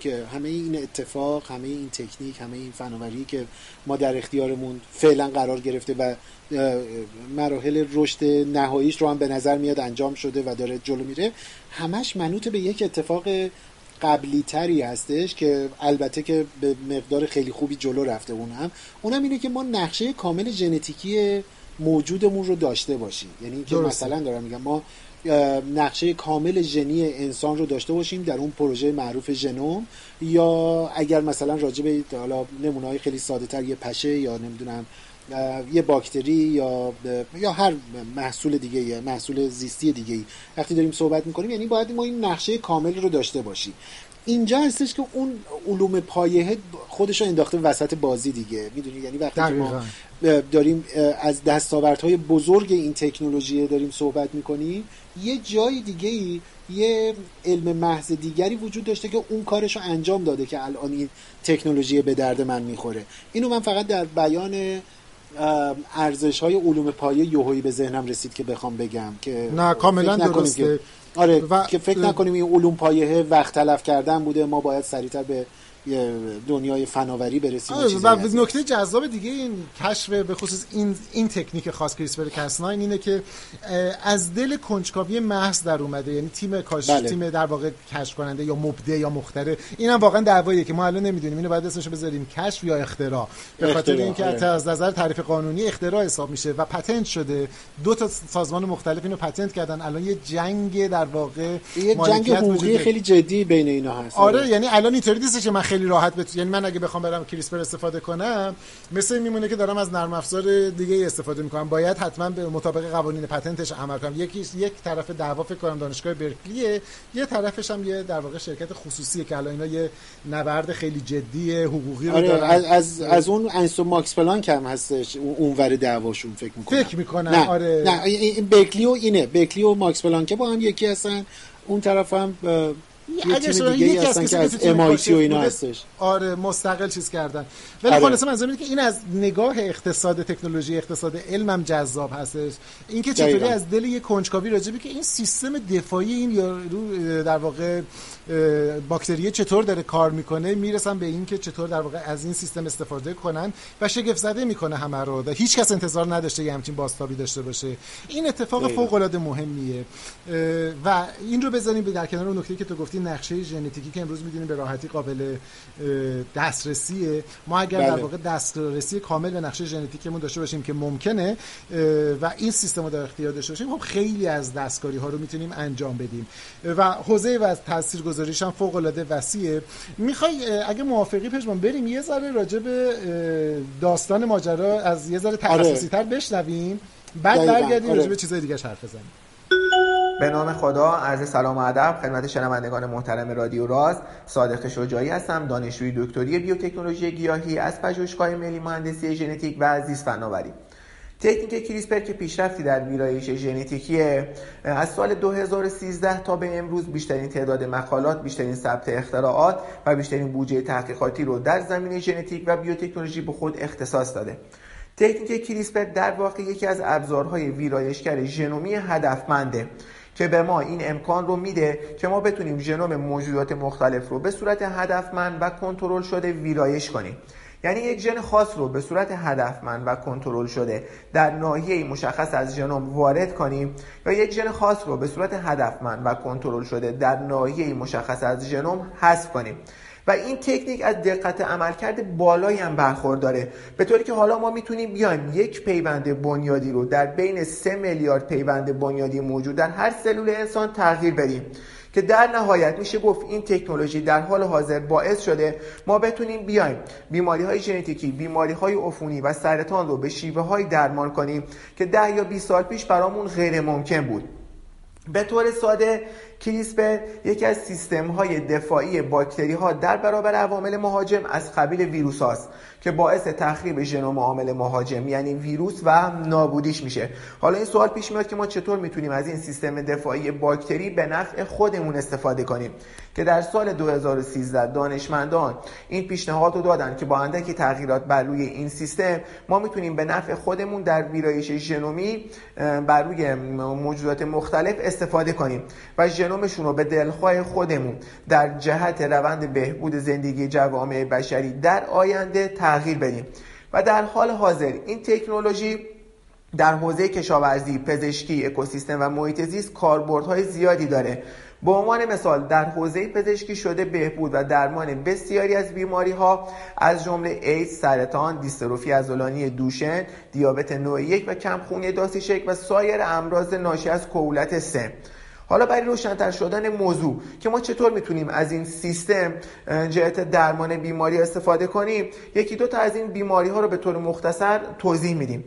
که همه این اتفاق همه این تکنیک همه این فناوری که ما در اختیارمون فعلا قرار گرفته و مراحل رشد نهاییش رو هم به نظر میاد انجام شده و داره جلو میره همش منوط به یک اتفاق قبلی تری هستش که البته که به مقدار خیلی خوبی جلو رفته اون هم اونم اینه که ما نقشه کامل ژنتیکی موجودمون رو داشته باشیم. یعنی که مثلا دارم میگم ما نقشه کامل ژنی انسان رو داشته باشیم در اون پروژه معروف ژنوم. یا اگر مثلا راجع به حالا نمونه های خیلی ساده تر یه پشه یا نمی‌دونم یه باکتری یا یا هر محصول دیگه محصول زیستی دیگه ای. وقتی داریم صحبت می‌کنیم یعنی باید ما این نقشه کامل رو داشته باشیم. اینجا هستش که اون علوم پایه خودش رو انداخته وسط بازی دیگه. می‌دونی؟ یعنی وقتی که ما داریم از دستاوردهای بزرگ این تکنولوژی داریم صحبت می‌کنیم یه جای دیگه ای یه علم محض دیگری وجود داشته که اون کارش رو انجام داده که الان این تکنولوژی به درد من می‌خوره. اینو من فقط در بیان ارزش های علوم پایه یوهایی به ذهنم رسید که بخوام بگم که
نه کاملا درسته.
آره و... که فکر نکنیم این علوم پایه وقت تلف کردن بوده ما باید سریعتر به دنیای فناوری برسیم
آره و نکته جذاب دیگه این کشف به خصوص این این تکنیک خاص کریسپر کاس اینه که از دل کنجکاوی محض در اومده. یعنی تیم کاش بله. تیم در واقع کشف کننده یا مبدع یا مختره. اینم واقعا دعواییه که ما الان نمی‌دونیم. اینو باید اسمش بذاریم. کشف یا اختراع. به خاطر اینکه آره. از نظر تعریف قانونی اختراع حساب میشه و پتنت شده. دو تا سازمان مختلف اینو پتنت کردن. الان یه جنگ در واقع
یه جنگ حقوقی خیلی جدی بین اینا هست.
آره یعنی الان اینطوری نیست که من خیلی راحت بت... یعنی من اگه بخوام برم کریسپر استفاده کنم مثل میمونه که دارم از نرم افزار دیگه استفاده می‌کنم. باید حتما به مطابق قوانین پتنتش عمل کنم. یکی یک طرف دعوا فکر کنم دانشگاه برکلیه یه طرفش هم یه در واقع شرکت خصوصیه که الان اینا یه نبرد خیلی جدی حقوقی رو
آره دارن. از از, از اون انسو ماکس پلانک هم هستش. اونور دعواشون فکر می‌کنم.
فکر می‌کنم نه. آره.
نه این برکلی و اینه. برکلی و ماکس پلانک با هم یکی هستن. اون طرف هم یه تیم دیگه یکی از که از MIT و اینا هستش.
آره مستقل چیز کردن. ولی آره. خلاصه منظورم که این از نگاه اقتصاد تکنولوژی اقتصاد علمم جذاب هستش. اینکه چطوری از دل یه کنجکاوی راجبی که این سیستم دفاعی این یارو در واقع باکتریه چطور داره کار می‌کنه می‌رسن به این که چطور در واقع از این سیستم استفاده کنن و شگفت زده می‌کنه همه رو و هیچ کس انتظار نداشته یه همچین باستابی داشته باشه. این اتفاق فوق العاده مهمیه. و این رو بزنیم در کنار اون نکته که تو گفتی نقشه ژنتیکی که امروز می‌دونیم به راحتی قابل دسترسیه. ما اگر بله. در واقع دسترسی کامل به نقشه ژنتیکمون داشته باشیم که ممکنه و این سیستم رو در اختیار داشته باشیم خب خیلی از دستکاری ها رو می‌تونیم انجام بدیم. و حوزه و تاثیرگذاریش هم فوق العاده وسیعه. می‌خوای اگه موافقی پژمان بریم یه ذره راجع به داستان ماجرا از یه ذره تخصصی تر بشنویم بعد برگردیم آره. راجع به چیزای دیگه حرف بزنیم.
به نام خدا عرض سلام و ادب خدمت شنوندگان محترم رادیو راز صادق شجاعی هستم دانشجوی دکتری بیوتکنولوژی گیاهی از پژوهشگاه ملی مهندسی ژنتیک و زیست فناوری تکنیک کریسپر که پیشرفتی در ویرایش ژنتیکی از سال 2013 تا به امروز بیشترین تعداد مقالات، بیشترین ثبت اختراعات و بیشترین بودجه تحقیقاتی رو در زمینه ژنتیک و بیوتکنولوژی به خود اختصاص داده. تکنیک کریسپر در واقع یکی از ابزارهای ویرایشگر ژنومی هدفمنده که به ما این امکان رو میده که ما بتونیم ژنوم موجودات مختلف رو به صورت هدفمند و کنترل شده ویرایش کنیم. یعنی یک ژن خاص رو به صورت هدفمند و کنترل شده در ناحیه مشخص از ژنوم وارد کنیم یا یک ژن خاص رو به صورت هدفمند و کنترل شده در ناحیه مشخص از ژنوم حذف کنیم. و این تکنیک از دقت عملکرد بالایی هم برخورداره به طوری که حالا ما می‌تونیم بیایم یک پیوند بنیادی رو در بین 3 میلیارد پیوند بنیادی موجود در هر سلول انسان تغییر بدیم که در نهایت میشه گفت این تکنولوژی در حال حاضر باعث شده ما بتونیم بیایم بیماری های ژنتیکی بیماری های عفونی و سرطان رو به شیوه های درمان کنیم که ده یا 20 سال پیش برامون غیر ممکن بود. به طور ساده کریسپر یکی از سیستم های دفاعی باکتری ها در برابر عوامل مهاجم از قبیل ویروس هاست که باعث تخریب ژنوم عامل مهاجم یعنی ویروس و نابودیش میشه. حالا این سوال پیش میاد که ما چطور می‌تونیم از این سیستم دفاعی باکتری به نفع خودمون استفاده کنیم؟ که در سال 2013 دانشمندان این پیشنهاد رو دادن که با اندکی تغییرات بر روی این سیستم ما می‌تونیم به نفع خودمون در ویرایش ژنومی بر روی موجودات مختلف استفاده کنیم. و ژنومشون رو به دلخواه خودمون در جهت روند بهبود زندگی جوامع بشری در آینده تغییر بدیم. و در حال حاضر این تکنولوژی در حوزه کشاورزی، پزشکی، اکوسیستم و محیط زیست کاربردهای زیادی داره. به عنوان مثال در حوزه پزشکی شده بهبود و درمان بسیاری از بیماری ها از جمله ایدز، سرطان، دیستروفی عضلانی دوشن، دیابت نوع یک و کمخونی داسیشک و سایر امراض ناشی از کولت سه. حالا برای روشنتر شدن موضوع که ما چطور می‌تونیم از این سیستم جهت درمان بیماری استفاده کنیم یکی دو تا از این بیماری ها رو به طور مختصر توضیح میدیم.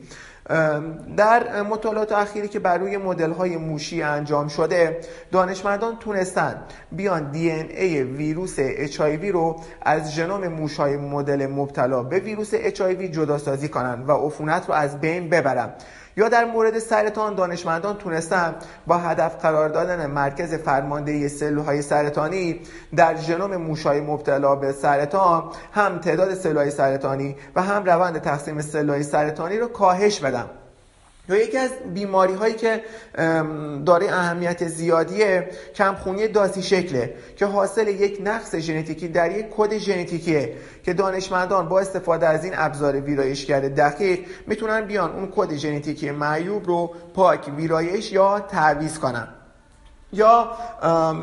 در مطالعات اخیری که بر روی مدل های موشی انجام شده دانشمندان تونستن بیان دی ای ویروس اچ رو از ژنوم موش های مدل مبتلا به ویروس اچ جدا سازی کنن و عفونت رو از بین ببرن. یا در مورد سرطان دانشمندان تونستن با هدف قرار دادن مرکز فرماندهی سلولهای سرطانی در ژنوم موشهای مبتلا به سرطان هم تعداد سلولهای سرطانی و هم روند تقسیم سلولهای سرطانی رو کاهش بدن یا یکی از بیماری هایی که داره اهمیت زیادیه کمخونی داسی شکله که حاصل یک نقص ژنتیکی در یک کد ژنتیکیه که دانشمندان با استفاده از این ابزار ویرایشگر دقیق می‌تونن بیان اون کد ژنتیکی معیوب رو پاک ویرایش یا تعویض کنن. یا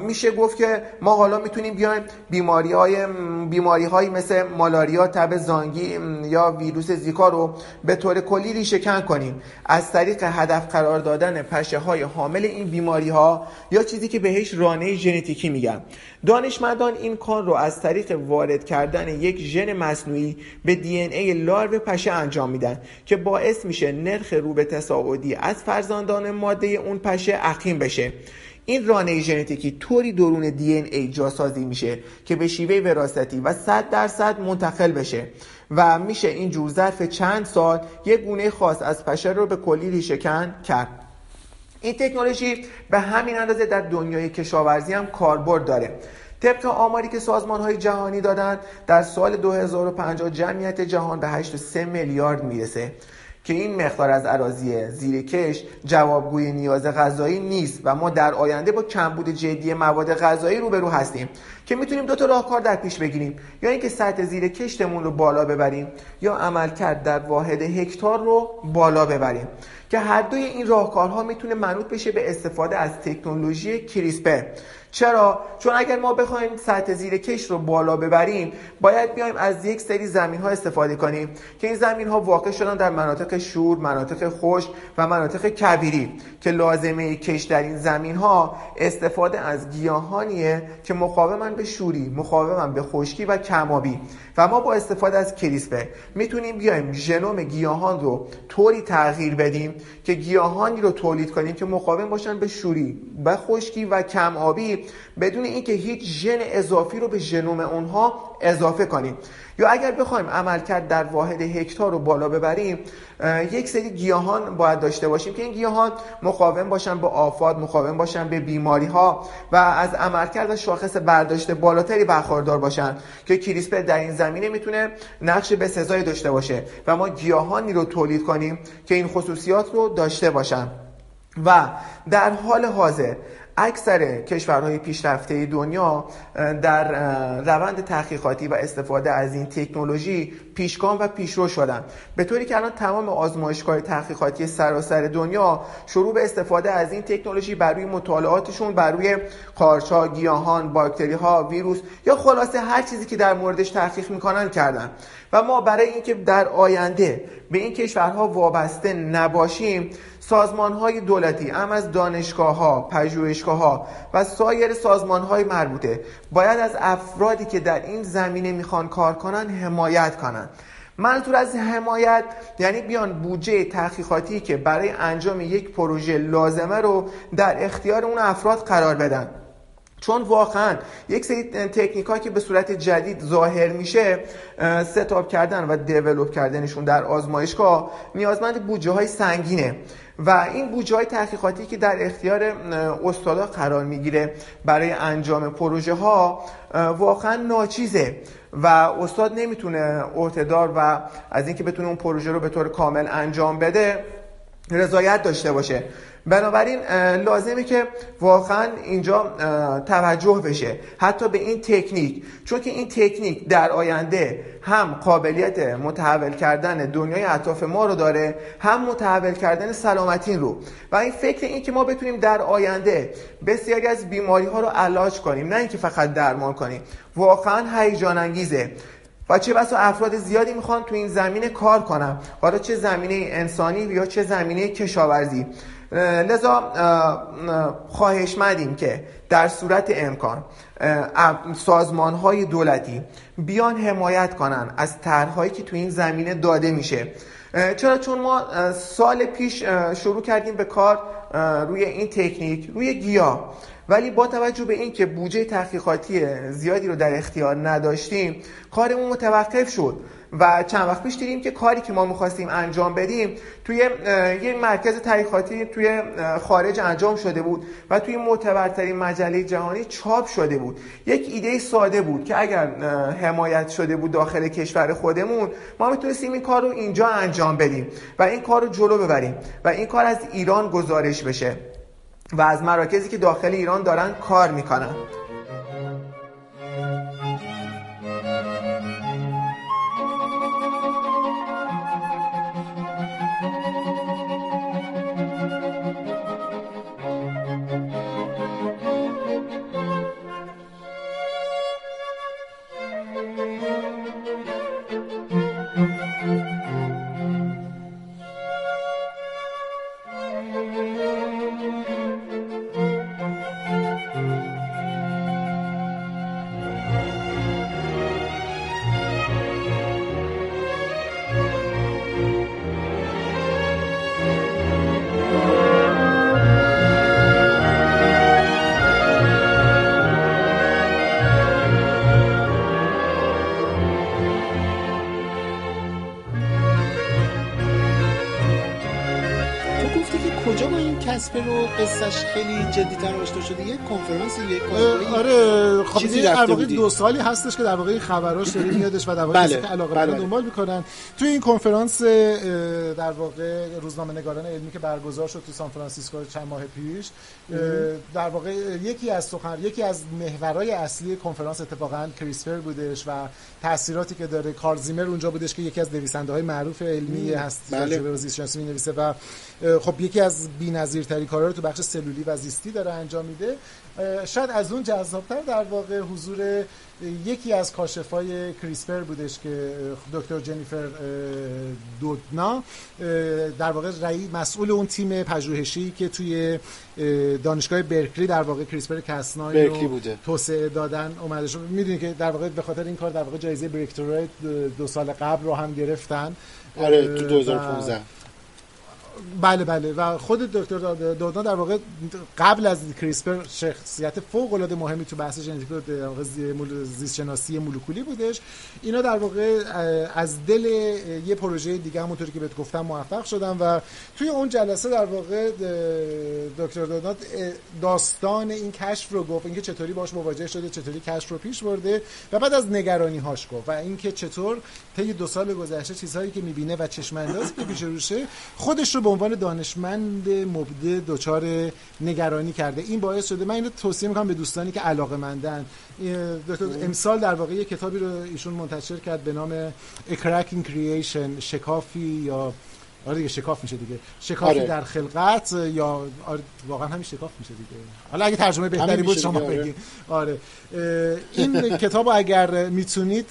میشه گفت که ما حالا می‌تونیم بیایم بیماری های بیماری هایی مثل مالاریا تب زانگی یا ویروس زیکا رو به طور کلی ریشه کن کنیم. از طریق هدف قرار دادن پشه های حامل این بیماری ها یا چیزی که بهش رانه ژنتیکی میگن. دانشمندان این کار رو از طریق وارد کردن یک ژن مصنوعی به دی ای لارو پشه انجام میدن که باعث میشه نرخ رو به تصاعدی از فرزندان ماده اون پشه عقیم بشه. این رانه ژنتیکی طوری درون دی ای جاسازی میشه که به شیوه وراثتی و 100 درصد منتقل بشه و میشه این جور ظرف چند سال یک گونه خاص از پشه رو به کلی ریشهکن کرد. این تکنولوژی به همین اندازه در دنیای کشاورزی هم کاربرد داره. طبق آماری که سازمان های جهانی دادن در سال 2050 جمعیت جهان به 8.3 میلیارد می‌رسه. که این مقدار از عراضی زیر کش جوابگوی نیاز غذایی نیست و ما در آینده با کمبود جدی مواد غذایی روبرو هستیم که می‌تونیم دو تا راهکار در پیش بگیریم. یا اینکه سطح زیر کشتمون رو بالا ببریم یا عملکرد در واحد هکتار رو بالا ببریم که هر دوی این راهکارها می‌تونه منوط بشه به استفاده از تکنولوژی کریسپر چرا؟ چون اگر ما بخوایم سطح زیر کش رو بالا ببریم باید بیایم از یک سری زمین ها استفاده کنیم که این زمین ها واقع شدن در مناطق شور مناطق خشک و مناطق کبیری که لازمه کش در این زمین ها استفاده از گیاهانیه که مقاومن به شوری مقاومن به خشکی و کمابی. و ما با استفاده از کریسپر می‌تونیم بیایم ژنوم گیاهان رو طوری تغییر بدیم که گیاهانی رو تولید کنیم که مقاوم باشن به شوری به خشکی و کم آبی بدون اینکه هیچ ژن اضافی رو به ژنوم اونها اضافه کنیم. یا اگر بخوایم عملکرد در واحد هکتار رو بالا ببریم یک سری گیاهان باید داشته باشیم که این گیاهان مقاوم باشن به آفات مقاوم باشن به بیماری ها و از عملکرد و شاخص برداشت بالاتری برخوردار باشن که کریسپر در این زمینه می‌تونه نقش به سزای داشته باشه و ما گیاهانی رو تولید کنیم که این خصوصیات رو داشته باشن. و در حال حاضر اکثر کشورهای پیشرفته دنیا در روند تحقیقاتی و استفاده از این تکنولوژی پیشگام و پیشرو شدن. به طوری که الان تمام آزمایشگاه تحقیقاتی سراسر دنیا شروع به استفاده از این تکنولوژی بر روی مطالعاتشون بر روی قارچها گیاهان باکتری ها ویروس یا خلاصه هر چیزی که در موردش تحقیق می‌کنن کردن. و ما برای اینکه در آینده به این کشورها وابسته نباشیم سازمان های دولتی هم از دانشگاه ها پژوهشگاه ها و سایر سازمان های مربوطه باید از افرادی که در این زمینه می‌خوان کار کنن حمایت کنن. منظور از حمایت یعنی بیان بودجه تحقیقاتی که برای انجام یک پروژه لازمه رو در اختیار اون افراد قرار بدن. چون واقعا یک سری تکنیک که به صورت جدید ظاهر میشه ستاب کردن و دیولوب کردنشون در آزمایشگاه نیازمند بودجه های سنگینه و این بودجه های تحقیقاتی که در اختیار استادا قرار می‌گیره برای انجام پروژه ها واقعا ناچیزه و استاد نمی‌تونه عهدهدار و از اینکه بتونه اون پروژه رو به طور کامل انجام بده رضایت داشته باشه. بنابراین لازمه که واقعا اینجا توجه بشه. حتی به این تکنیک. چون که این تکنیک در آینده هم قابلیت متحول کردن دنیای اطراف ما رو داره هم متحول کردن سلامتین رو. و این فکر این که ما بتونیم در آینده بسیاری از بیماری ها رو علاج کنیم نه اینکه فقط درمان کنیم. واقعا هیجان انگیزه. و چه بسا افراد زیادی می‌خوان تو این زمینه کار کنم حالا چه زمینه انسانی یا چه زمینه کشاورزی. لذا مدیم که در صورت امکان سازمان های دولتی بیان حمایت کنن از طرحهایی که تو این زمینه داده میشه. چرا؟ چون ما سال پیش شروع کردیم به کار روی این تکنیک روی گیاه ولی با توجه به اینکه بودجه تحقیقاتی زیادی رو در اختیار نداشتیم کارمون متوقف شد. و چند وقت پیش دیدیم که کاری که ما می‌خواستیم انجام بدیم توی یه مرکز تحقیقاتی توی خارج انجام شده بود و توی معتبرترین مجله جهانی چاپ شده بود. یک ایده ساده بود که اگر حمایت شده بود داخل کشور خودمون ما می‌تونستیم این کار رو اینجا انجام بدیم و این کار رو جلو ببریم و این کار از ایران گزارش بشه و از مراکزی که داخل ایران دارن کار می‌کنن.
رو قصهش خیلی جدی تر آشنا شده. یه کنفرانس یک
آره. خب چیزی در واقع دو سالی هستش که در واقع این خبراش داره میادش و در واقع
بله.
که علاقه
بله.
دنبال می‌کنن تو این کنفرانس در واقع روزنامه نگاران علمی که برگزار شد تو سان فرانسیسکو چند ماه پیش در واقع یکی از سخن یکی از محورهای اصلی کنفرانس اتفاقا کریسپر بودش و تاثیراتی که داره کارزیمر اونجا بودش که یکی از نویسنده های معروف علمی هست
بله.
به زیست شناسی نویسه و خب یکی از بی‌نظیرترین کارا رو تو بخش سلولی و زیستی داره انجام میده شاید از اون جذابتر در واقع حضور یکی از کاشفای کریسپر بودش که دکتر جنیفر دودنا در واقع رئی مسئول اون تیم پژوهشی که توی دانشگاه برکلی در واقع کریسپر کسنای
رو.
توسعه دادن اومده شد. می‌دونید که در واقع به خاطر این کار در واقع جایزه بریکتورایت دو سال قبل رو هم گرفتن.
آره تو 2015
بله بله. و خود دکتر دودنا در واقع قبل از کریسپر شخصیت فوق العاده مهمی تو بحث ژنتیک زیست شناسی مولکولی بودش. اینا در واقع از دل یه پروژه دیگه همونطوری که بهت گفتم موفق شدن و توی اون جلسه در واقع دکتر دودنا داستان این کشف رو گفت اینکه چطوری باش مواجه شده چطوری کشف رو پیش برده و بعد از نگرانی هاش گفت و اینکه چطور طی دو سال گذشته چیزهایی که می‌بینه و چشم اندازی که پیش روشه خودش رو به عنوان دانشمند مبده دچار نگرانی کرده. این باعث شده من اینو توصیه می‌کنم به دوستانی که علاقه مندن. امسال در واقع یه کتابی رو ایشون منتشر کرد به نام A Cracking Creation شکافی یا آره دیگه شکاف میشه دیگه. شکافی آره. در خلقت یا آره واقعا همین شکاف میشه دیگه. حالا اگه ترجمه بهتری بود شما آره. بگید. آره. این کتاب اگر می‌تونید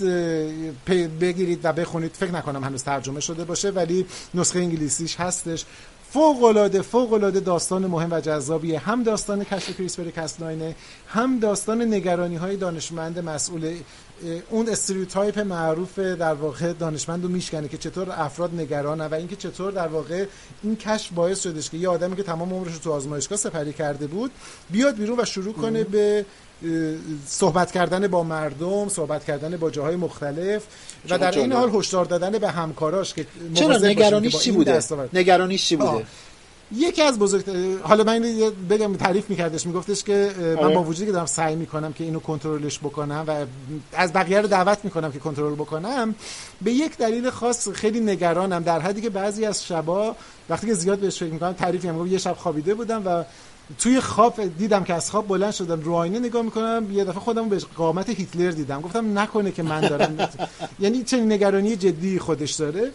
بگیرید و بخونید فکر نکنم هنوز ترجمه شده باشه ولی نسخه انگلیسیش هستش. فوق العاده فوق العاده داستان مهم و جذابیه. هم داستان کشف CRISPR Cas9 ئه هم داستان نگرانی های دانشمند مسئول اون stereotype معروف در واقع دانشمند رو میشکنه که چطور افراد نگرانه و اینکه چطور در واقع این کشف باعث شدش که یه آدمی که تمام عمرش رو تو آزمایشگاه سپری کرده بود بیاد بیرون و شروع کنه به صحبت کردن با مردم صحبت کردن با جاهای مختلف و در این حال هشدار دادن به همکاراش که
چرا؟ نگرانیش چی بوده؟ نگرانیش چی بوده؟
یکی از بزرگ حالا من بگم تعریف میکردش میگفتش که من آره. با وجودی که دارم سعی می‌کنم که اینو کنترلش بکنم و از بقیه رو دعوت می‌کنم که کنترل بکنم به یک دلیل خاص خیلی نگرانم در حدی که بعضی از شبا وقتی که زیاد بهش فکر می‌کنم تعریف می‌کنم یه شب خوابیده بودم و توی خواب دیدم که از خواب بلند شدم رو آینه نگاه می‌کنم یه دفعه خودم به قامت هیتلر دیدم. گفتم نکنه که من دارم یعنی چنین نگرانی جدی خودش داره.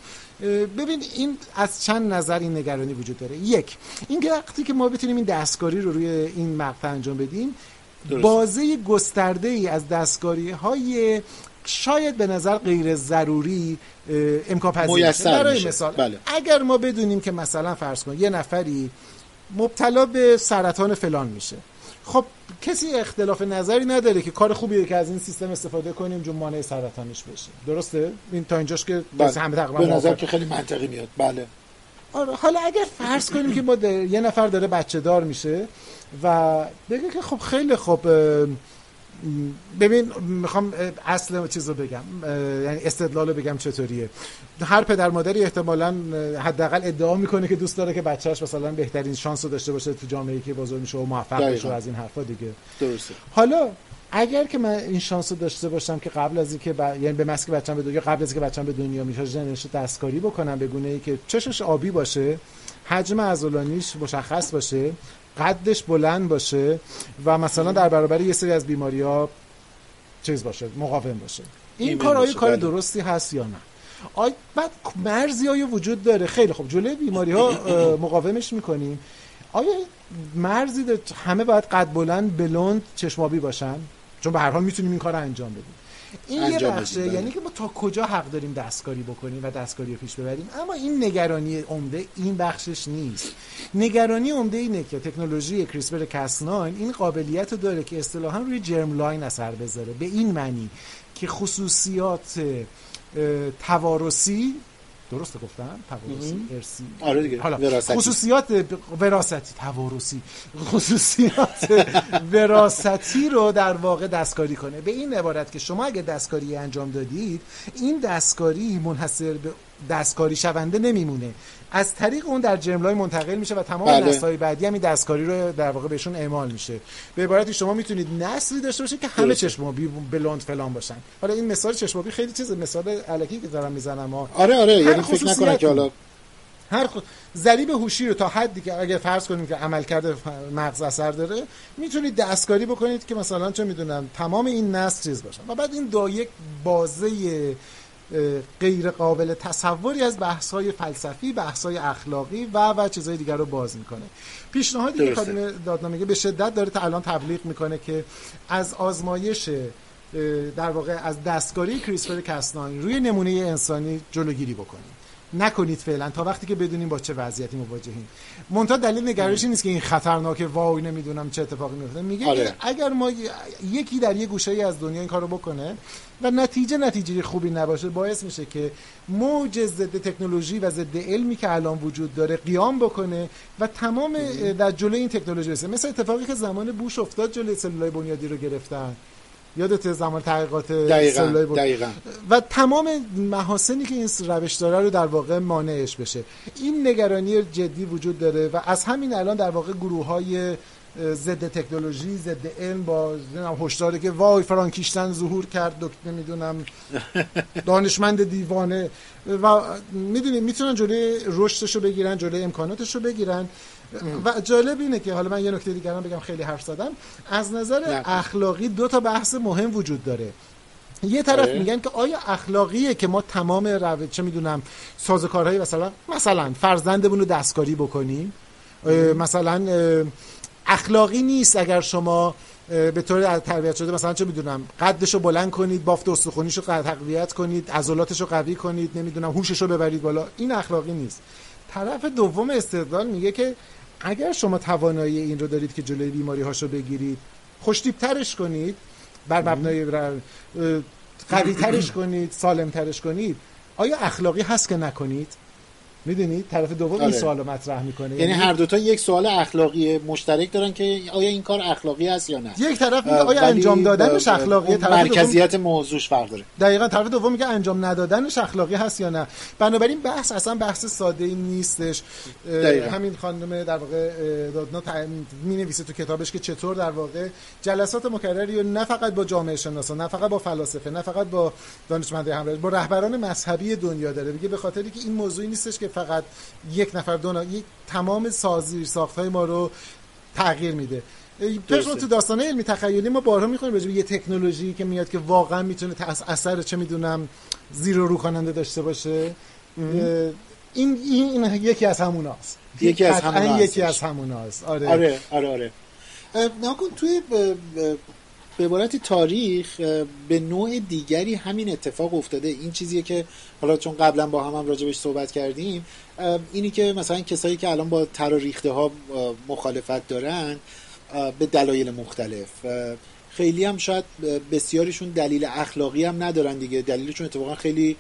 ببین این از چند نظر این نگرانی وجود داره. یک این وقتی که ما بتونیم این دستکاری رو روی این مقطع انجام بدیم بازه گسترده ای از دستکاری های شاید به نظر غیر ضروری امکان پذیر برای مثال بله. اگر ما بدونیم که مثلا فرض کن یه نفری مبتلا به سرطان فلان میشه. خب کسی اختلاف نظری نداره که کار خوبیه که از این سیستم استفاده کنیم جون مانع سرطانش بشه. درسته؟ این تا اینجاش که
بله.
همه تقریبا
به نظر. که خیلی منطقی میاد. بله.
آره حالا اگر فرض کنیم که ما یه نفر داره بچه دار میشه و بگه که خب خیلی خب ببین می‌خوام اصل چیز رو بگم یعنی استدلال رو بگم چطوریه. هر پدر مادری احتمالا حداقل ادعا می‌کنه که دوست داره که بچهش مثلا بهترین شانس رو داشته باشه تو جامعه که بزرگ میشه و موفق بشه از این حرفا دیگه.
درسته.
حالا اگر که من این شانس رو داشته باشم که قبل از اینکه ب... یعنی به مسک بچم به دنیا قبل از اینکه بچم به دنیا میشه ژنش رو دستکاری بکنم به گونه ای که چشش آبی باشه حجم عضلانیش مشخص باشه قدش بلند باشه و مثلا در برابر یه سری از بیماری ها چیز باشه مقاوم باشه. این کار آیا
باشه،
کار
بله.
درستی هست یا نه؟ آی بعد مرزی آیا وجود داره. خیلی خوب. جلوی بیماری ها مقاومش می‌کنیم آیا مرزی داره همه باید قد بلند بلند چشمابی باشن؟ چون به هر حال می‌تونیم این کار رو انجام بدیم. این یه بخشه
بله.
یعنی که ما تا کجا حق داریم دستکاری بکنیم و دستکاری رو پیش ببریم؟ اما این نگرانی عمده این بخشش نیست. نگرانی عمده اینه که تکنولوژی کریسپر کسناین این قابلیت رو داره که اصطلاحا روی جرم لاین اثر بذاره. به این معنی که خصوصیات اه، توارثی درست گفتم؟ توارثی ارسی.
آره دیگه
حالا
وراثتی.
خصوصیات وراثتی توارثی خصوصیات وراثتی رو در واقع دستکاری کنه. به این عبارت که شما اگه دستکاری انجام دادید این دستکاری منحصر به دستکاری شونده نمیمونه. از طریق اون در جرملای منتقل میشه و تمام
بله.
نسل‌های بعدی هم این دستکاری رو در واقع بهشون اعمال میشه به عبارتی شما می‌تونید نسلی داشته باشید که همه. چشمابی بلوند فلان باشن حالا این مثال چشمابی خیلی چیز مثال علکی که دارم می‌زنم ها
آره آره یعنی فکر نکنه. که حالا
هر خود ضریب هوشی رو تا حدی که اگر فرض کنیم که عملکرد ف- مغز اثر داره می‌تونید دستکاری بکنید که مثلا چه می‌دونم تمام این نسل چیز باشن و بعد این دا یک بازه غیر قابل تصوری از بحث های فلسفی بحث های اخلاقی و و چیزهای دیگر رو باز می‌کنه پیشنهادی که. کادیم دادنامه به شدت داره تا الان تبلیغ می‌کنه که از آزمایش در واقع از دستکاری کریسپر کسناین روی نمونه انسانی جلوگیری بکنیم نکنید فعلا تا وقتی که بدونیم با چه وضعیتی مواجهیم. منتها دلیل این نیست که این خطرناکه وای نمی‌دونم چه اتفاقی میفته. میگه
آره.
اگر ما یکی در یه گوشه ای از دنیا این کارو بکنه و نتیجه نتیجه خوبی نباشه باعث میشه که موج ضد تکنولوژی و ضد علمی که الان وجود داره قیام بکنه و تمام در جلوی این تکنولوژی برسه. مثل اتفاقی که زمان بوش افتاد جلوی سلولای بنیادی رو گرفتن. یادت زمان تحقیقات
دقیقا
بنیادی
دقیقا.
و تمام محاسنی که این روش داره رو در واقع مانعش بشه. این نگرانی جدی وجود داره و از همین الان در واقع گروه های ضد تکنولوژی ضد علم با هشداری که وای فرانکیشتن ظهور کرد دکتر نمی‌دونم دانشمند دیوانه و می‌دونید می‌تونن جلوی رشدش رو بگیرن جلوی امکاناتش رو بگیرن. و جالب اینه که حالا من یه نکته دیگرم بگم خیلی حرف زدم. از نظر
نه.
اخلاقی دو تا بحث مهم وجود داره. یه طرف
آره.
میگن که آیا اخلاقیه که ما تمام رو چه می‌دونم سازوکارهای مثلا مثلا فرزندمون رو دستکاری بکنیم؟ اه، مثلا اه، اخلاقی نیست اگر شما به طور تربیت شده مثلا چه می‌دونم قدش رو بلند کنید بافت استخونیش رو تقویت کنید عضلاتش رو قوی کنید نمی‌دونم هوشش رو ببرید بالا. این اخلاقی نیست. طرف دوم استدلال میگه که اگر شما توانایی این رو دارید که جلوی بیماری هاشو بگیرید خوشتیبترش کنید بر مبنای قوی ترش کنید سالم ترش کنید آیا اخلاقی هست که نکنید؟ می‌دونید طرف دوم این
آره.
سوال رو مطرح می‌کنه.
یعنی هر دوتا یک سوال اخلاقی مشترک دارن که آیا این کار اخلاقی است یا نه؟
یک طرف میگه آیا انجام دادنش
اون
طرف دوم
مرکزیت موضوعش فرق داره.
دقیقا طرف دوم میگه انجام ندادنش اخلاقی هست یا نه. بنابراین بحث اصلا بحث ساده ای نیستش.
دقیقاً.
همین خانم در واقع دادنا می نویسه تو کتابش که چطور در واقع جلسات مکرری و نه فقط با جامعه شناسان نه فقط با فلاسفه نه فقط با دانشمندای همراه با رهبران مذهبی دنیا داره. میگه به خاطری که این موضوعی نیستش که فقط یک نفر دو نفر یک تمام سازی ساختهای ما رو تغییر میده. پرسون تو داستانه علمی تخیلی ما بارها می‌خونیم راجع به یه تکنولوژی که میاد که واقعا می‌تونه تأس- اثر چه می‌دونم زیر و رو کننده داشته باشه. این این این یکی از هموناست.
یکی از
قطعاً
همونا
یکی. از هموناست. آره,
آره آره آره. نکن توی به عبارت تاریخ به نوع دیگری همین اتفاق افتاده. این چیزیه که حالا چون قبلا با هم هم راجبش صحبت کردیم اینی که مثلا کسایی که الان با تر و ریخته ها مخالفت دارن به دلایل مختلف. خیلی هم شاید بسیاریشون دلیل اخلاقی هم ندارن دیگه. دلیلشون اتفاقا خیلی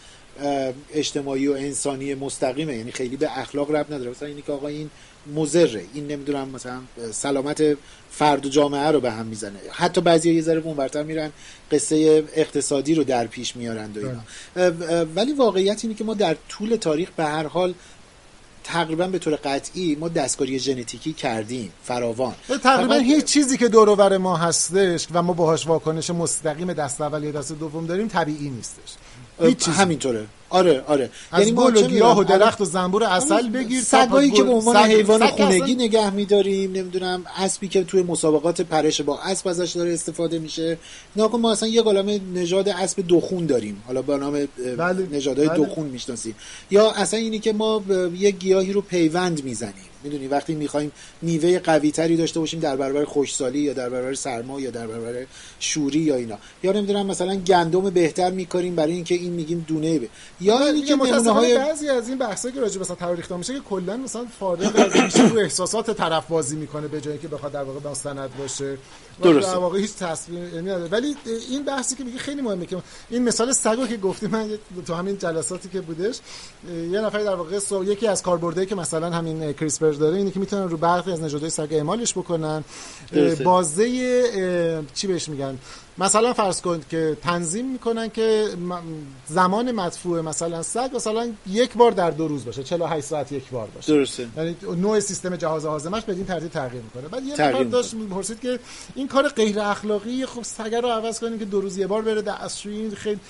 اجتماعی و انسانی مستقیمه. یعنی خیلی به اخلاق رب نداره. مثلا اینی که آقا این مزره این نمی‌دونم مثلا سلامت فرد و جامعه رو به هم می‌زنه. حتی بعضی یه ذره اونورتر میرن قصه اقتصادی رو در پیش میارند و اینا. ولی واقعیت اینه که ما در طول تاریخ به هر حال تقریبا به طور قطعی ما دستکاری ژنتیکی کردیم فراوان.
تقریبا هیچ چیزی که دور ما هستش و ما باهاش واکنش مستقیم دست اول یا دست دوم داریم طبیعی نیستش.
هیچ همینطوره. آره آره.
یعنی گل و گیاه و درخت و زنبور اصل بگیر
سگایی که به عنوان حیوان خونگی نگه میداریم نمی‌دونم اسبی که توی مسابقات پرش با اسب ازش داره استفاده میشه. ناکن ما اصلا یه عالمه نژاد اسب دخون داریم. حالا به نام بله. نژادهای بله. دخون می‌شناسیم یا اصلا اینی که ما یه گیاهی رو پیوند می‌زنیم. می‌دونی وقتی می‌خوایم میوه قوی تری داشته باشیم در برابر خوشسالی یا در برابر سرما یا در برابر شوری یا اینا. یا نمی‌دونم مثلا گندم بهتر میکاریم برای اینکه این میگیم دونه
یا اینی که های بعضی از این بحثا که راجع مثلا تاریخ میشه که کلا مثلا فارغ از میشه رو احساسات طرف بازی می‌کنه به جایی که بخواد در واقع مستند باشه. درسته. در واقع هیچ تصویر نداره ولی این بحثی که میگه خیلی مهمه که این مثال سگو که گفتی من تو همین جلساتی که بودش یه نفر در واقع یکی از کاربردهایی که مثلا همین کریسپر داره اینه که می‌تونن رو برخی از نژادهای سگ اعمالش بکنن. بازه چی بهش میگن؟ مثلا فرض کن که تنظیم می‌کنن که زمان مدفوع مثلا سگ مثلا یک بار در دو روز باشه 48 ساعت یک بار باشه.
درسته.
یعنی نوع سیستم جهاز هاضمش به این ترتیب تغییر می‌کنه. بعد یه نفر داشت می‌پرسید که این کار غیر اخلاقی خب سگ رو عوض کنیم که دو روز یه بار بره دستشویی خیلی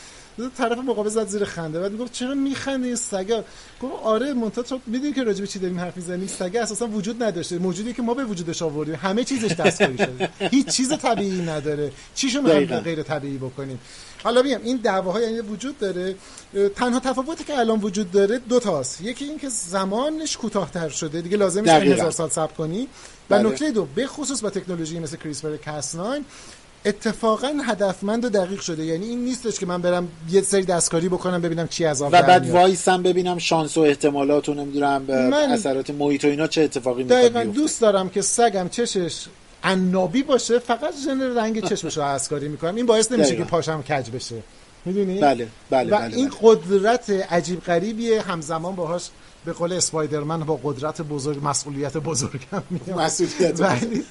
طرف مقابل زد زیر خنده. بعد می‌گفت چرا میخنده این سگا گفت آره مونتا تو می‌دونی که راجع به چی داریم حرف می‌زنیم. سگه اساسا وجود نداشته. موجودی که ما به وجودش آوردیم. همه چیزش دستکاری شده. هیچ چیز طبیعی نداره. چیشو می‌خوایم غیر طبیعی بکنیم. حالا بیم این دعواها یعنی وجود داره. تنها تفاوتی که الان وجود داره دو تاست. یکی این که زمانش کوتاهتر شده. دیگه لازم نیست هزار سال صبر کنی. و بله. نکته دو به خصوص با تکنولوژی مثل کریسپر کاس اتفاقا هدفمند و دقیق شده. یعنی این نیستش که من برم یه سری دستکاری بکنم ببینم چی از
آب و بعد وایسم ببینم شانس و احتمالات و نمی‌دونم من اثرات محیط و اینا چه اتفاقی میفته دقیقاً
دوست دارم که سگم چشش عنابی باشه فقط ژن رنگ چشمش رو اسکاری می‌کنم. این باعث نمیشه که پاشم کج بشه. می‌دونی؟
بله بله
و
بله
این بله. قدرت عجیب غریبیه. همزمان باهاش به قول اسپایدرمن با قدرت بزرگ مسئولیت بزرگ هم
مسئولیت ولی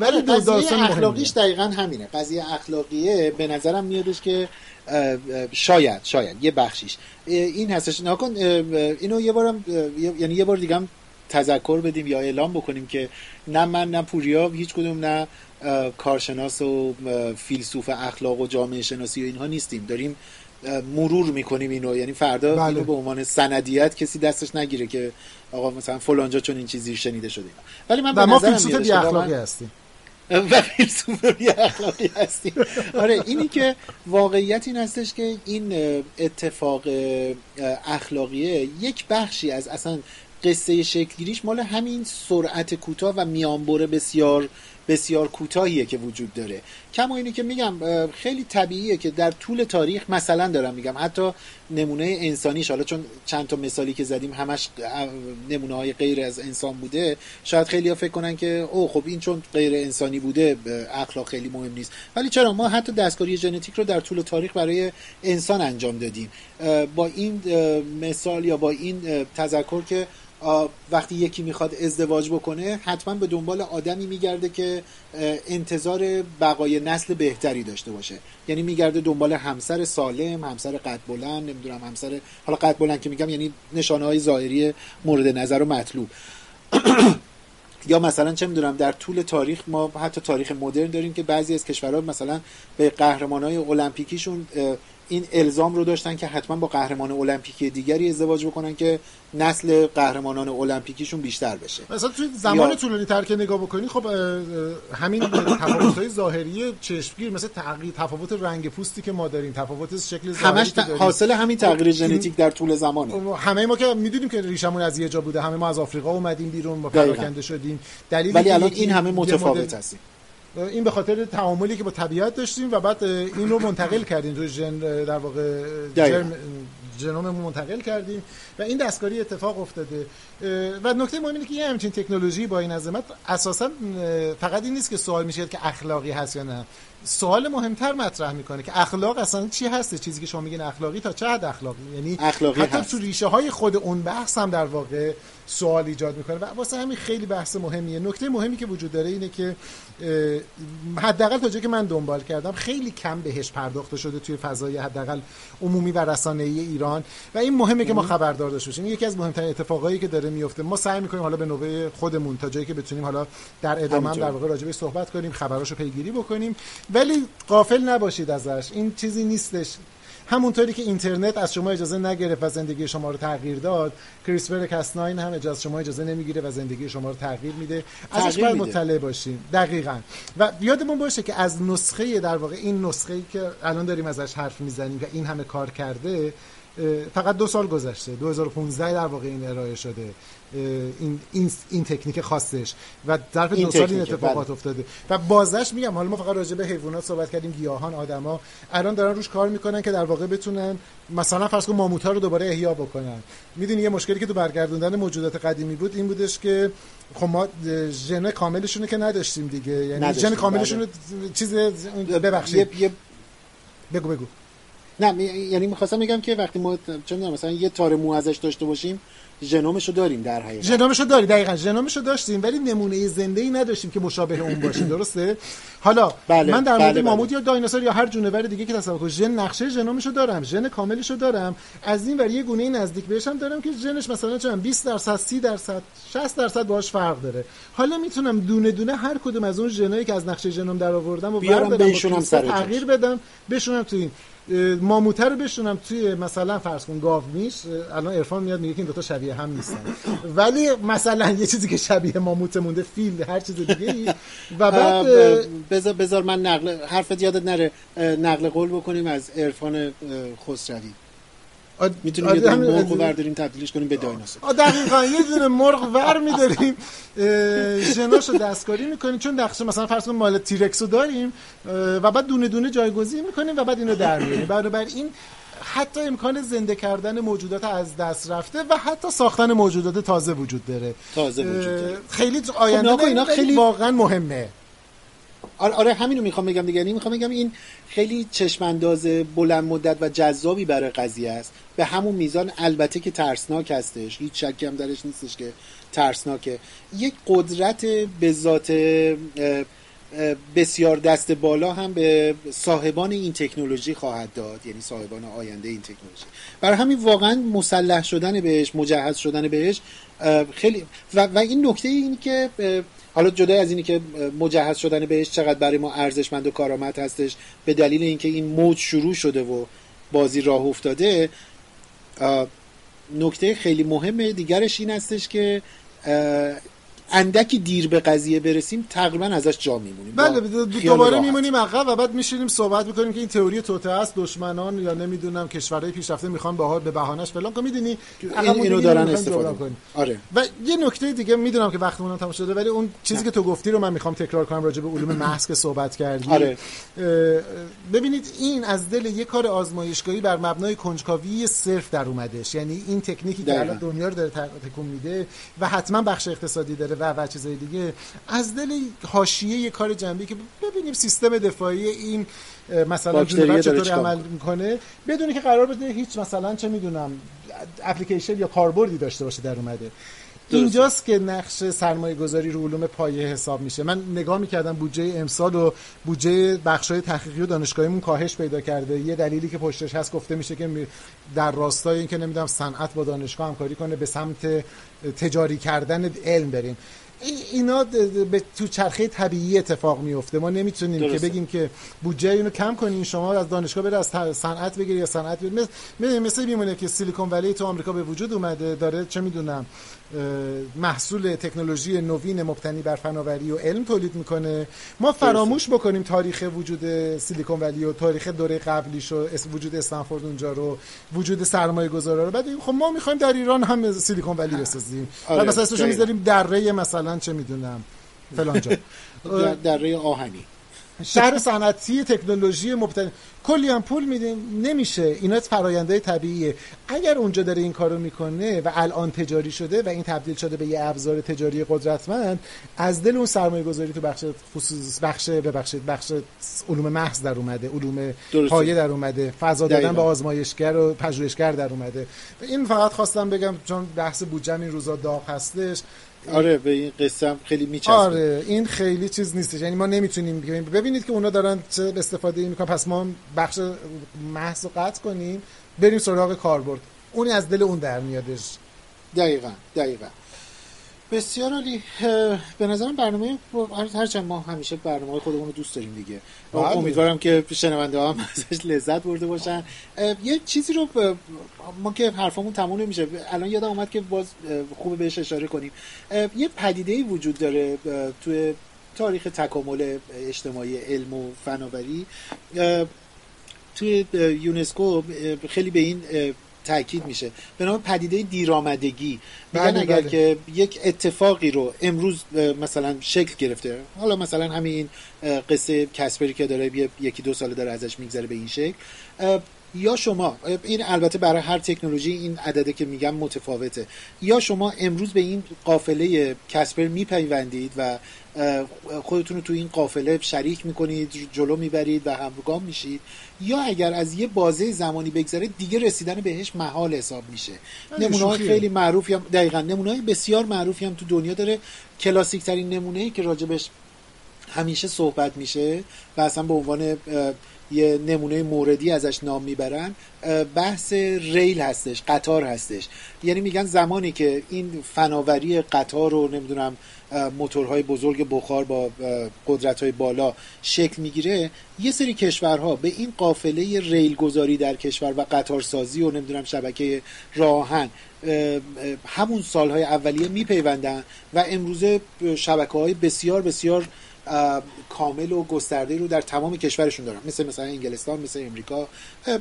ولی قضیه اخلاقیش دقیقا همینه. قضیه اخلاقیه به نظرم میادش که شاید شاید یه بخشیش. این هستش. نکن اینو یه بارم یعنی یه بار دیگه هم تذکر بدیم یا اعلام بکنیم که نه من نه پوریا هیچ کدوم نه کارشناس و فیلسوف اخلاق و جامعه شناسی و اینها نیستیم. داریم مرور می‌کنیم اینو. یعنی فردا بله. اینو به عنوان سندیت کسی دستش نگیره که آقا مثلا فلانجا چون این چیزی شنیده شده
ولی من به ما فیلسوف بی اخلاقی هستیم.
و فیلسوف بی اخلاقی هستیم. آره اینی که واقعیت این هستش که این اتفاق اخلاقیه یک بخشی از اصلا قصه شکلگیریش مال همین سرعت کوتاه و میانبر بسیار بسیار کوتاهیه که وجود داره. کما اینه که میگم خیلی طبیعیه که در طول تاریخ مثلا دارم میگم. حتی نمونه انسانیش حالا چون چند تا مثالی که زدیم همش نمونه های غیر از انسان بوده شاید خیلی ها فکر کنن که او خب این چون غیر انسانی بوده اخلاق خیلی مهم نیست. ولی چرا؟ ما حتی دستکاری ژنتیک رو در طول تاریخ برای انسان انجام دادیم. با این مثال یا با این تذکر که وقتی یکی می‌خواد ازدواج بکنه حتما به دنبال آدمی میگرده که انتظار بقای نسل بهتری داشته باشه. یعنی میگرده دنبال همسر سالم همسر قد بلند نمی‌دونم همسر حالا قد بلند که میگم یعنی نشانه های ظاهری مورد نظر و مطلوب. یا مثلا چه می‌دونم در طول تاریخ ما حتی تاریخ مدرن داریم که بعضی از کشورها مثلا به قهرمان های المپیکیشون این الزام رو داشتن که حتما با قهرمان المپیکی دیگری ازدواج بکنن که نسل قهرمانان المپیکیشون بیشتر بشه.
مثلا توی زمان یا... طولانی تر که نگاه بکنی خب همین تفاوت های ظاهری چشمگیر مثل تغییر تفاوت رنگ پوستی که ما داریم تفاوت شکل
همش ت... حاصل همین تغییر ژنتیک در طول زمانه.
همه ما که می‌دونیم که ریشمون از یه جا بوده همه ما از آفریقا اومدیم بیرون ما پراکنده شدیم.
دلیلی ولی الان این همه متفاوت هستیم.
این به خاطر تعاملی که با طبیعت داشتیم و بعد این رو منتقل کردیم روی ژن در واقع جرم منتقل کردیم و این دستکاری اتفاق افتاده. و نکته مهم اینه که یه همچین تکنولوژی با این عظمت اساسا فقط این نیست که سوال میشه که اخلاقی هست یا نه. سوال مهمتر مطرح می‌کنه که اخلاق اصلا چی هست چیزی که شما میگین اخلاقی تا چه حد اخلاقی؟ یعنی
اخلاقی
حتی
هست.
تو ریشه های خود اون بحث هم در واقع سوال ایجاد می‌کنه. و واسه همین خیلی بحث مهمیه. نکته مهمی که وجود داره اینه که حداقل تا جایی که من دنبال کردم خیلی کم بهش پرداخته شده توی فضای حداقل عمومی و رسانه‌ای ایران. و این مهمه که ما خبردار داشته باشیم. یکی از مهمترین اتفاقایی که داره میفته. ما سعی می‌کنیم حالا به نوبه خودمون تا جایی که بتونیم حالا در ادامه هم در واقع راجع صحبت کنیم خبراشو پیگیری بکنیم. ولی غافل نباشید ازش. این چیزی نیستش. همونطوری که اینترنت از شما اجازه نگرفت و زندگی شما رو تغییر داد کریسپر کاسناین هم اجازه شما اجازه نمی‌گیره و زندگی شما رو تغییر میده. ازش باید مطلع باشیم. دقیقا. و یادمون باشه که از نسخه در واقع این نسخه که الان داریم ازش حرف می‌زنیم و این همه کار کرده فقط دو سال گذشته. 2015 در واقع این ارائه شده. این این, این تکنیک خاصش. و ظرف دو سال این اتفاقات بله. افتاده. و بازش میگم حالا ما فقط راجع به حیوانات صحبت کردیم گیاهان آدما. الان دارن روش کار می‌کنن که در واقع بتونن مثلا فرض کن ماموت رو دوباره احیا بکنن. می‌دونی یه مشکلی که تو برگردوندن موجودات قدیمی بود این بودش که خب ما ژن کاملشون که نداشتیم دیگه. یعنی ژن کاملشون بله. چیز ببخشید. بگو بگو.
نه یعنی می‌خواستم بگم که وقتی ما چه مثلا یه تار مو ازش داشته باشیم ژنومش رو داریم در حقیقت.
ژنومش رو داریم دقیقاً. ژنومش رو داشتیم ولی نمونه زنده ای نداشتیم که مشابه اون باشه درسته؟ حالا بله، من در مورد بله، ماموت بله. یا دایناسور یا هر جونور دیگه که تصور کنم ژن نقشه ژنومش رو دارم ژن کاملش رو دارم. از این ور یه گونه نزدیک بهشم دارم که ژنش مثلا چون 20 درصد 30 درصد 60 درصد باهاش فرق داره. حالا می‌تونم دونه دونه هر کدوم از اون ژنایی که از نقشه ژنوم در آوردم و
بیارم بهشونم
تغییر بدم بشونم تو این. ماموته رو بشونم توی مثلا فرض کن گاو میش الان عرفان میاد میگه که این دوتا شبیه هم نیستن. ولی مثلا یه چیزی که شبیه ماموت مونده فیل هر چیز دیگه ای و بعد
بذار بذار من نقل حرفت یادت نره. نقل قول بکنیم از عرفان خسروی. می‌تونیم یه دونه مرغ برداریم تبدیلش کنیم به دایناسور.
دقیقا یه دونه مرغ ور میداریم. ژناشو دستکاری می‌کنیم. چون نقشه مثلا فرض کن مال تیرکس رو داریم و بعد دونه دونه جایگزین می‌کنیم و بعد اینو در میاریم. بر این حتی امکان زنده کردن موجودات از دست رفته و حتی ساختن موجودات تازه وجود داره.
تازه وجود داره.
خیلی آینده خب اینا خیلی واقعا مهمه.
آره, آره همینو می‌خوام بگم دیگه. یعنی می‌خوام بگم این خیلی چشمانداز بلند مدت و جذابی برای قضیه است. به همون میزان البته که ترسناک هستش. هیچ شکی هم درش نیستش که ترسناکه. یک قدرت به ذات بسیار دست بالا هم به صاحبان این تکنولوژی خواهد داد. یعنی صاحبان آینده این تکنولوژی. برای همین واقعا مسلح شدن بهش مجهز شدن بهش خیلی و, و این نکته این که حالا جدا از اینی که مجهز شدن بهش چقدر برای ما ارزشمند و کارآمد هستش به دلیل اینکه این موج شروع شده و بازی راه افتاده نکته خیلی مهم دیگرش این هستش که اندکی دیر به قضیه برسیم تقریبا ازش جا میمونیم.
بله دوباره میمونیم عقب و بعد میشینیم صحبت می‌کنیم که این تئوری توته است دشمنان یا نمی‌دونم کشورهای پیشرفته می‌خوان به به بهانش فلان که می‌دونی؟
این اینو دارن استفاده کنیم
آره. و یه نکته دیگه می‌دونم که وقتمون تموم شده ولی اون چیزی نه. که تو گفتی رو من می‌خوام تکرار کنم راجع به علوم محض که صحبت کردی.
آره.
ببینید این از دل یه کار آزمایشگاهی بر مبنای کنجکاوی صرف در اومدش یعنی این تکنیکی که الان دنیا رو داره تکون میده و حتما بخش اقتصادی داره و و چیزای دیگه. از دل حاشیه یه کار جنبی که ببینیم سیستم دفاعی این مثلا جونور چطور عمل می‌کنه؟ بدونی که قرار بده هیچ مثلا چه می‌دونم اپلیکیشن یا کاربردی داشته باشه در اومده. اینجاست که نقش سرمایه گذاری رو علوم پایه حساب میشه. من نگاه می‌کردم بودجه امسال و بودجه بخشای تحقیقی و دانشگاهیمون کاهش پیدا کرده. یه دلیلی که پشتش هست گفته میشه که در راستای اینکه نمی‌دونم صنعت با دانشگاه همکاری کنه به سمت تجاری کردن علم بریم. اینا به تو چرخه طبیعی اتفاق میفته ما نمی‌تونیم درسته. که بگیم که بودجه اینو کم کنین. شما از دانشگاه بره از صنعت بگیری یا صنعت بگیری مثل مثل میمونه که سیلیکون ولی تو آمریکا به وجود اومده داره چه می‌دونم محصول تکنولوژی نوین مبتنی بر فناوری و علم تولید می‌کنه. ما فراموش بکنیم تاریخ وجود سیلیکون ولی و تاریخ دوره قبلیش و وجود استنفورد اونجا رو وجود سرمایه گذارا رو. بعد خب ما می‌خوایم در ایران هم سیلیکون ولی بسازیم. آره. مثلا اسمشو می‌ذاریم دره مثلا چه می‌دونم فلان جا.
دره آهنی.
شهر صنعتی تکنولوژی مبتنی کلی هم پول میدیم نمیشه. اینا فراینده طبیعیه. اگر اونجا داره این کارو می‌کنه و الان تجاری شده و این تبدیل شده به یه ابزار تجاری قدرتمند از دل اون سرمایه گذاری تو بخش خصوص بخش ببخشید بخش علوم محض در اومده علوم پایه در اومده. فضا دادن به آزمایشگر و پژوهشگر در اومده. این فقط خواستم بگم چون بحث بودجه این روزا داغ هستش.
آره به این قصه خیلی میچسبه.
آره این خیلی چیز نیستش. یعنی ما نمی‌تونیم ببینید که اونا دارن چه استفاده می‌کنن. پس ما بخش محض قطع کنیم بریم سراغ کاربرد. اونی از دل اون در میادش.
دقیقا دقیقا. بسیار عالی. به نظرم برنامه هرچند ما همیشه برنامه خودمون رو دوست داریم دیگه. بله. امیدوارم که شنونده ها هم ازش لذت برده باشن. یه چیزی رو ما که حرفمون تموم نمیشه. الان یادم اومد که باز خوبه بهش اشاره کنیم. یه پدیده ای وجود داره توی تاریخ تکامل اجتماعی علم و فناوری. توی یونسکو خیلی به این تاکید میشه به نام پدیده دیرآمدگی میگن بله اگر بله. که یک اتفاقی رو امروز مثلا شکل گرفته حالا مثلا همین قصه کسپری که داره یکی دو ساله داره ازش میگذره به این شکل یا شما این البته برای هر تکنولوژی این عدده که میگم متفاوته. یا شما امروز به این قافله کسپر میپیوندید و خودتون رو تو این قافله شریک می‌کنید جلو می‌برید و همگام میشید یا اگر از یه بازه زمانی بگذره دیگه رسیدن بهش محال حساب میشه. نمونه های خیلی معروفی هم دقیقا نمونه های بسیار معروفی هم تو دنیا داره. کلاسیک ترین نمونه ای که راجبش همیشه صحبت میشه و اصلا به عنوان یه نمونه موردی ازش نام می‌برن بحث ریل هستش قطار هستش. یعنی میگن زمانی که این فناوری قطار رو نمی‌دونم موتورهای بزرگ بخار با قدرت بالا شکل می‌گیره یه سری کشورها به این قافله ریل گذاری در کشور و قطارسازی و نمی‌دونم شبکه راهن همون سالهای اولیه میپیوندن و امروزه شبکه های بسیار بسیار کامل و گسترده رو در تمام کشورشون دارن. مثل مثلا انگلستان مثل امریکا.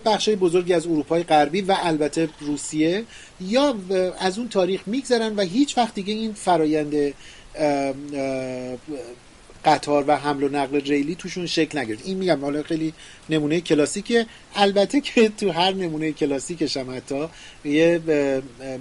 بخش بزرگی از اروپای غربی و البته روسیه. یا از اون تاریخ میگذرن و هیچ وقت دیگه این فرایند قطار و حمل و نقل ریلی توشون شکل نگرفت. این میگم حالا خیلی نمونه کلاسیکه البته که تو هر نمونه کلاسیکش هم حتی یه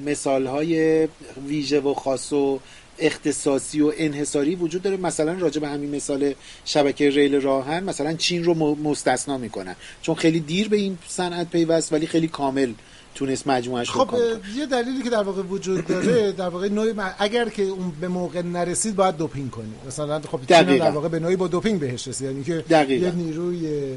مثال های ویژه و خاص و اختصاصی و انحصاری وجود داره. مثلا راجع به همین مثال شبکه ریل راهن مثلا چین رو مستثنا می‌کنن. چون خیلی دیر به این صنعت پیوست ولی خیلی کامل تونست مجموعش
خب یه دلیلی که در واقع وجود داره در واقع نوعی اگر که اون به موقع نرسید باید دوپینگ کنی. مثلا خب چین در واقع به نوعی با دوپینگ بهش رسید. یعنی که یه نیروی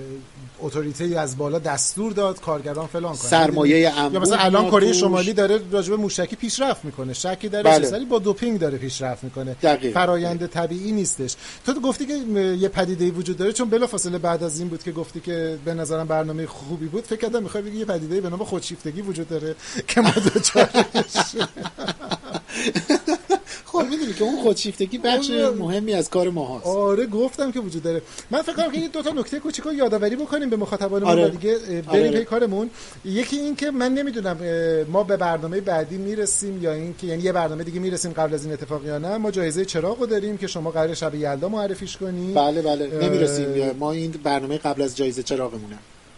اتوریته از بالا دستور داد کارگران فلان کنن.
سرمایه یا
مثلا الان کره شمالی داره راجب موشکی پیشرفت می‌کنه. شکی در بله. ولی با دوپینگ داره پیشرفت می‌کنه. فرایند طبیعی نیستش. تو گفتی که یه پدیده وجود داره چون بلافاصله بعد از این بود که گفتی که به نظرم برنامه خوبی بود. فکر کردم می‌خوای بگی یه پدیده به نام خودشیفتگی وجود داره که ما
خب می‌دونی که اون خودشیفتگی بخش. مهمی از کار ما هست
آره گفتم که وجود داره. من فکر کنم که این دو تا نکته کوچیکو یادآوری بکنیم به مخاطبانمون آره. دیگه بریم آره. پی کارمون. یکی این که من نمی‌دونم ما به برنامه بعدی می‌رسیم یا این که یعنی یه برنامه دیگه می‌رسیم قبل از این اتفاق یا نه. ما جایزه چراغ داریم که شما قرار شب یلدا معرفیش کنی.
بله بله. نمی‌رسیم. ما این برنامه قبل از جایزه چراغمونه.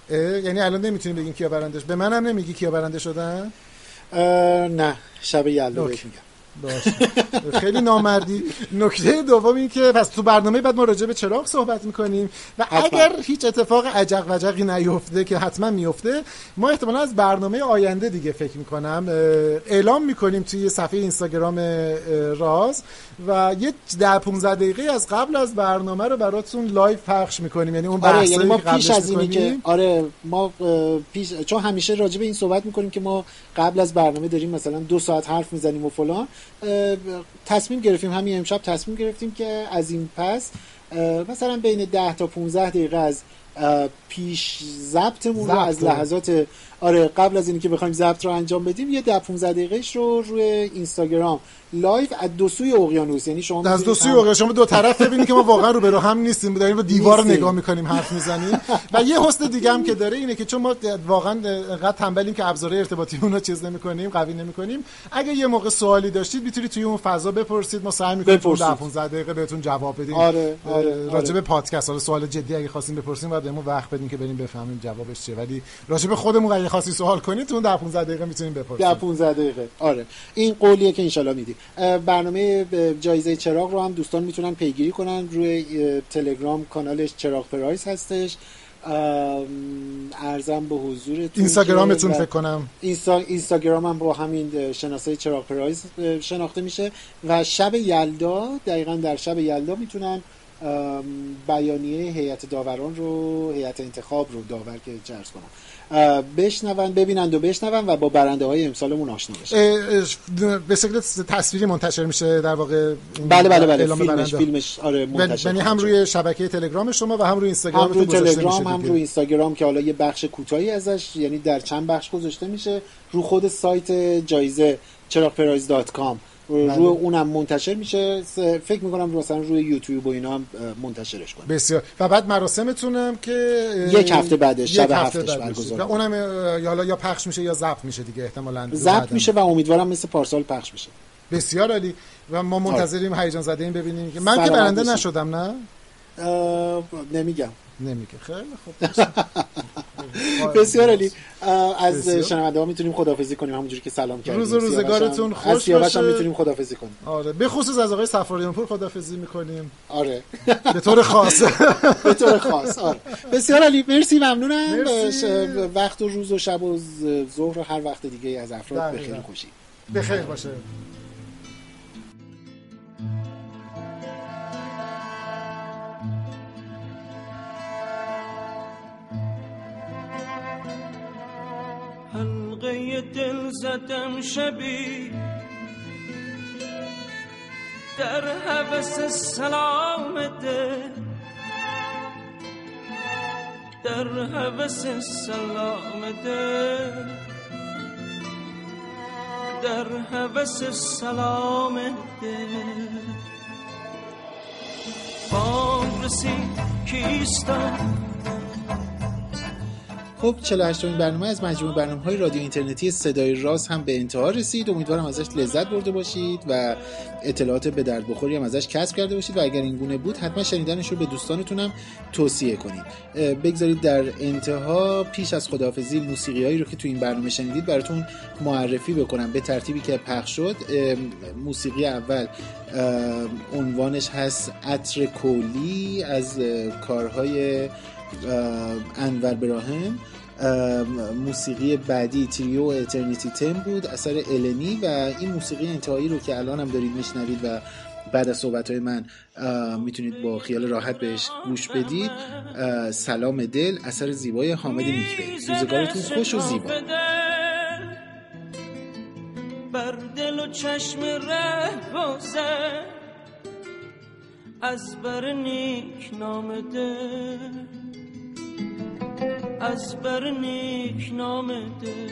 یعنی الان نمی‌تونیم بگیم کیا برنده به منم نمیگی کیا برنده شدن؟
نه شب یلدا میگم.
باشه. خیلی نامردی. نکته دوم این که پس تو برنامه بعد ما راجع به چراغ صحبت می‌کنیم و اگر هیچ اتفاق عجق وجقی نیفته که حتما میفته ما احتمالا از برنامه آینده دیگه فکر می‌کنم. اعلام می‌کنیم توی صفحه اینستاگرام راز. و یه ده 15 دقیقه از قبل از برنامه رو براتون live پخش می‌کنیم. یعنی اون
آره یعنی ما پیش از اینی که آره ما پیش چون همیشه راجع به این صحبت می‌کنیم که ما قبل از برنامه داریم مثلا دو ساعت حرف می‌زنیم و فلان. تصمیم گرفتیم همین امشب تصمیم گرفتیم که از این پس مثلا بین 10 تا 15 دقیقه از پیش ضبطمون رو از لحظات آره قبل از اینکه بخوایم ضبط رو انجام بدیم یه 10 15 دقیقهش رو روی اینستاگرام live از دو سوی اقیانوس. یعنی شما
از دو سوی اقیانوس. شما دو طرف ببینید که ما واقعا رو به رو هم نیستیم. داریم با دیوار رو نگاه می‌کنیم حرف می‌زنیم. و یه هست دیگه هم که داره اینه که چون ما واقعا انقدر تنبلیم که ابزار ارتباطی اون رو چیز نمی‌کنیم قوی نمی‌کنیم. اگه یه موقع سوالی داشتید می‌تونید توی اون فضا بپرسید. ما سعی می‌کنیم 10 15 دقیقه بهتون جواب بدیم.
آره, آره,
راجع به آره. پادکست. سوال جدی اگه خواستین بپرسیم بعد بهمون وقت بدین که بریم بفهمیم جوابش چیه. ولی راجع به خودمون اگه خاصی سوال کنید تو 10 15 دقیقه می‌تونیم بپرسیم.
10 15 دقیقه. آره. این قولیه که انشالله میدیم برنامه جایزه چراغ رو هم دوستان می‌تونن پیگیری کنن روی تلگرام کانالش چراغ پرایس هستش. ارزم به حضور
اینستاگرامتون فکر کنم.
اینستا... اینستاگرام هم با همین شناسه چراغ پرایز شناخته میشه و شب یلدا دقیقا در شب یلدا می‌تونن بیانیه هیئت داوران رو هیئت انتخاب رو داور که جرس کنم. بشنون ببینند و بشنون و با برنده های امسالمون آشنا
بشن. به شکل تصویری منتشر میشه در واقع
بله بله بله. فیلمش فیلمش آره
منتشر یعنی هم روی شبکه تلگرام شما و هم روی اینستاگرام
هم روی تلگرام هم روی اینستاگرام که حالا یه بخش کوتاهی ازش یعنی در چند بخش گذاشته میشه رو خود سایت جایزه چراغپرایز.com بله. روی اونم منتشر میشه. فکر می‌کنم مثلا روی یوتیوب و اینا هم منتشرش کنم
بسیار. و بعد مراسمتونم که
یک هفته بعدش شب هفتش برگزار.
و اونم یا یا پخش میشه یا ضبط میشه دیگه احتمالاً
ضبط میشه و امیدوارم مثل پارسال پخش بشه
بسیار عالی. و ما منتظریم هیجان زده این ببینیم که من که برنده نشدم نه؟
نمیگم.
نمیگه. خیلی خوب.
بسیار علی از شنونده ها می‌تونیم خدافزی کنیم. همونجوری که سلام کردیم.
روز روزگارتون خوش
باشه. هم می‌تونیم خدافزی کنیم.
آره. به خصوص از آقای سفاریان پور خدافزی می‌کنیم.
آره.
به طور خاص.
به طور خاص آره. بسیار علی مرسی ممنونم. وقت و روز و شب و ظهر و هر وقت دیگه از افراد بخیر خوشی.
بخیر باشه.
حلقه دل زدم شبی. در حوث سلام در حوث سلام در حوث سلام دل بام رسید کیستم
خب 48 امین برنامه از مجموع برنامه های رادیو اینترنتی صدای راز هم به انتها رسید. امیدوارم ازش لذت برده باشید و اطلاعات به درد بخوری هم ازش کسب کرده باشید و اگر این گونه بود حتما شنیدنش رو به دوستانتونم توصیه کنید. بگذارید در انتها پیش از خداحافظی موسیقی هایی رو که تو این برنامه شنیدید براتون معرفی بکنم. به ترتیبی که پخش شد موسیقی اول عنوانش هست عطر کولی از کارهای انور براهم. موسیقی بعدی تریو اترنیتی تم بود اثر النی و این موسیقی انتهایی رو که الان هم دارید میشنوید و بعد از صحبت های من می‌تونید با خیال راحت بهش گوش بدید. سلام دل اثر زیبای حامد نیکبری روزگارتون خوش و زیبا.
بر دل و چشم ره از بر نیک نامده از بر نیک نامده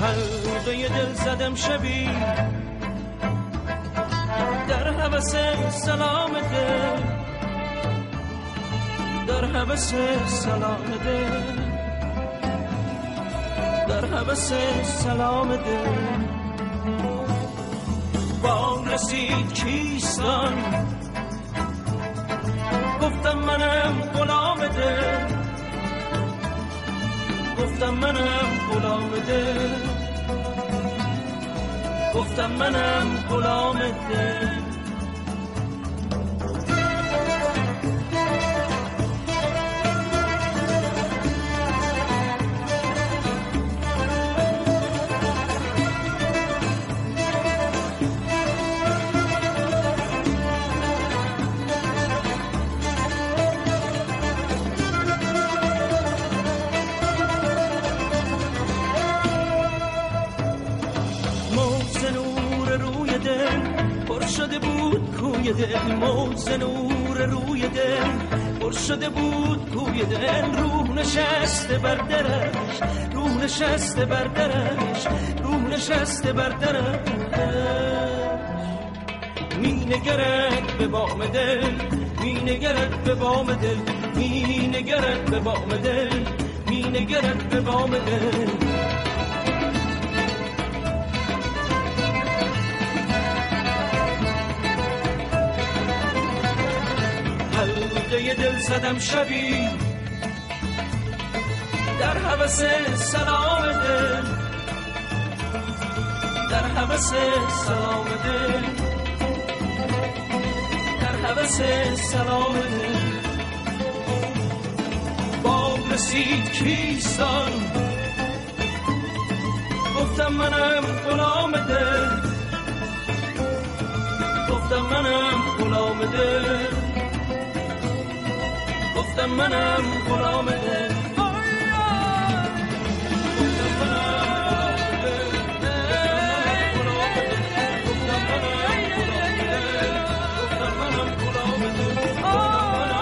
حلقه دل زدم شبی. در حوث سلام دل در حوث سلام دل در حوث سلام دل با رسید کیستان؟ گفتم منم غلام گفتم منم غلام گفتم منم غلام دل نور روی دل پر شده بود کوی دل. روح نشسته بر درش روح نشسته بر درش روح نشسته بر درش. می نگرد به بام دل می نگرد به بام دل. می نگرد به بام دل می نگرد به بام دل. زدم شبی. در حوث سلام دل. در حوث سلام دل. در حوث سلام دل. باب رسید کیستان گفتم منم غلام دل. گفتم منم غلام دل. tamanam kulamede Oh, oh, oh.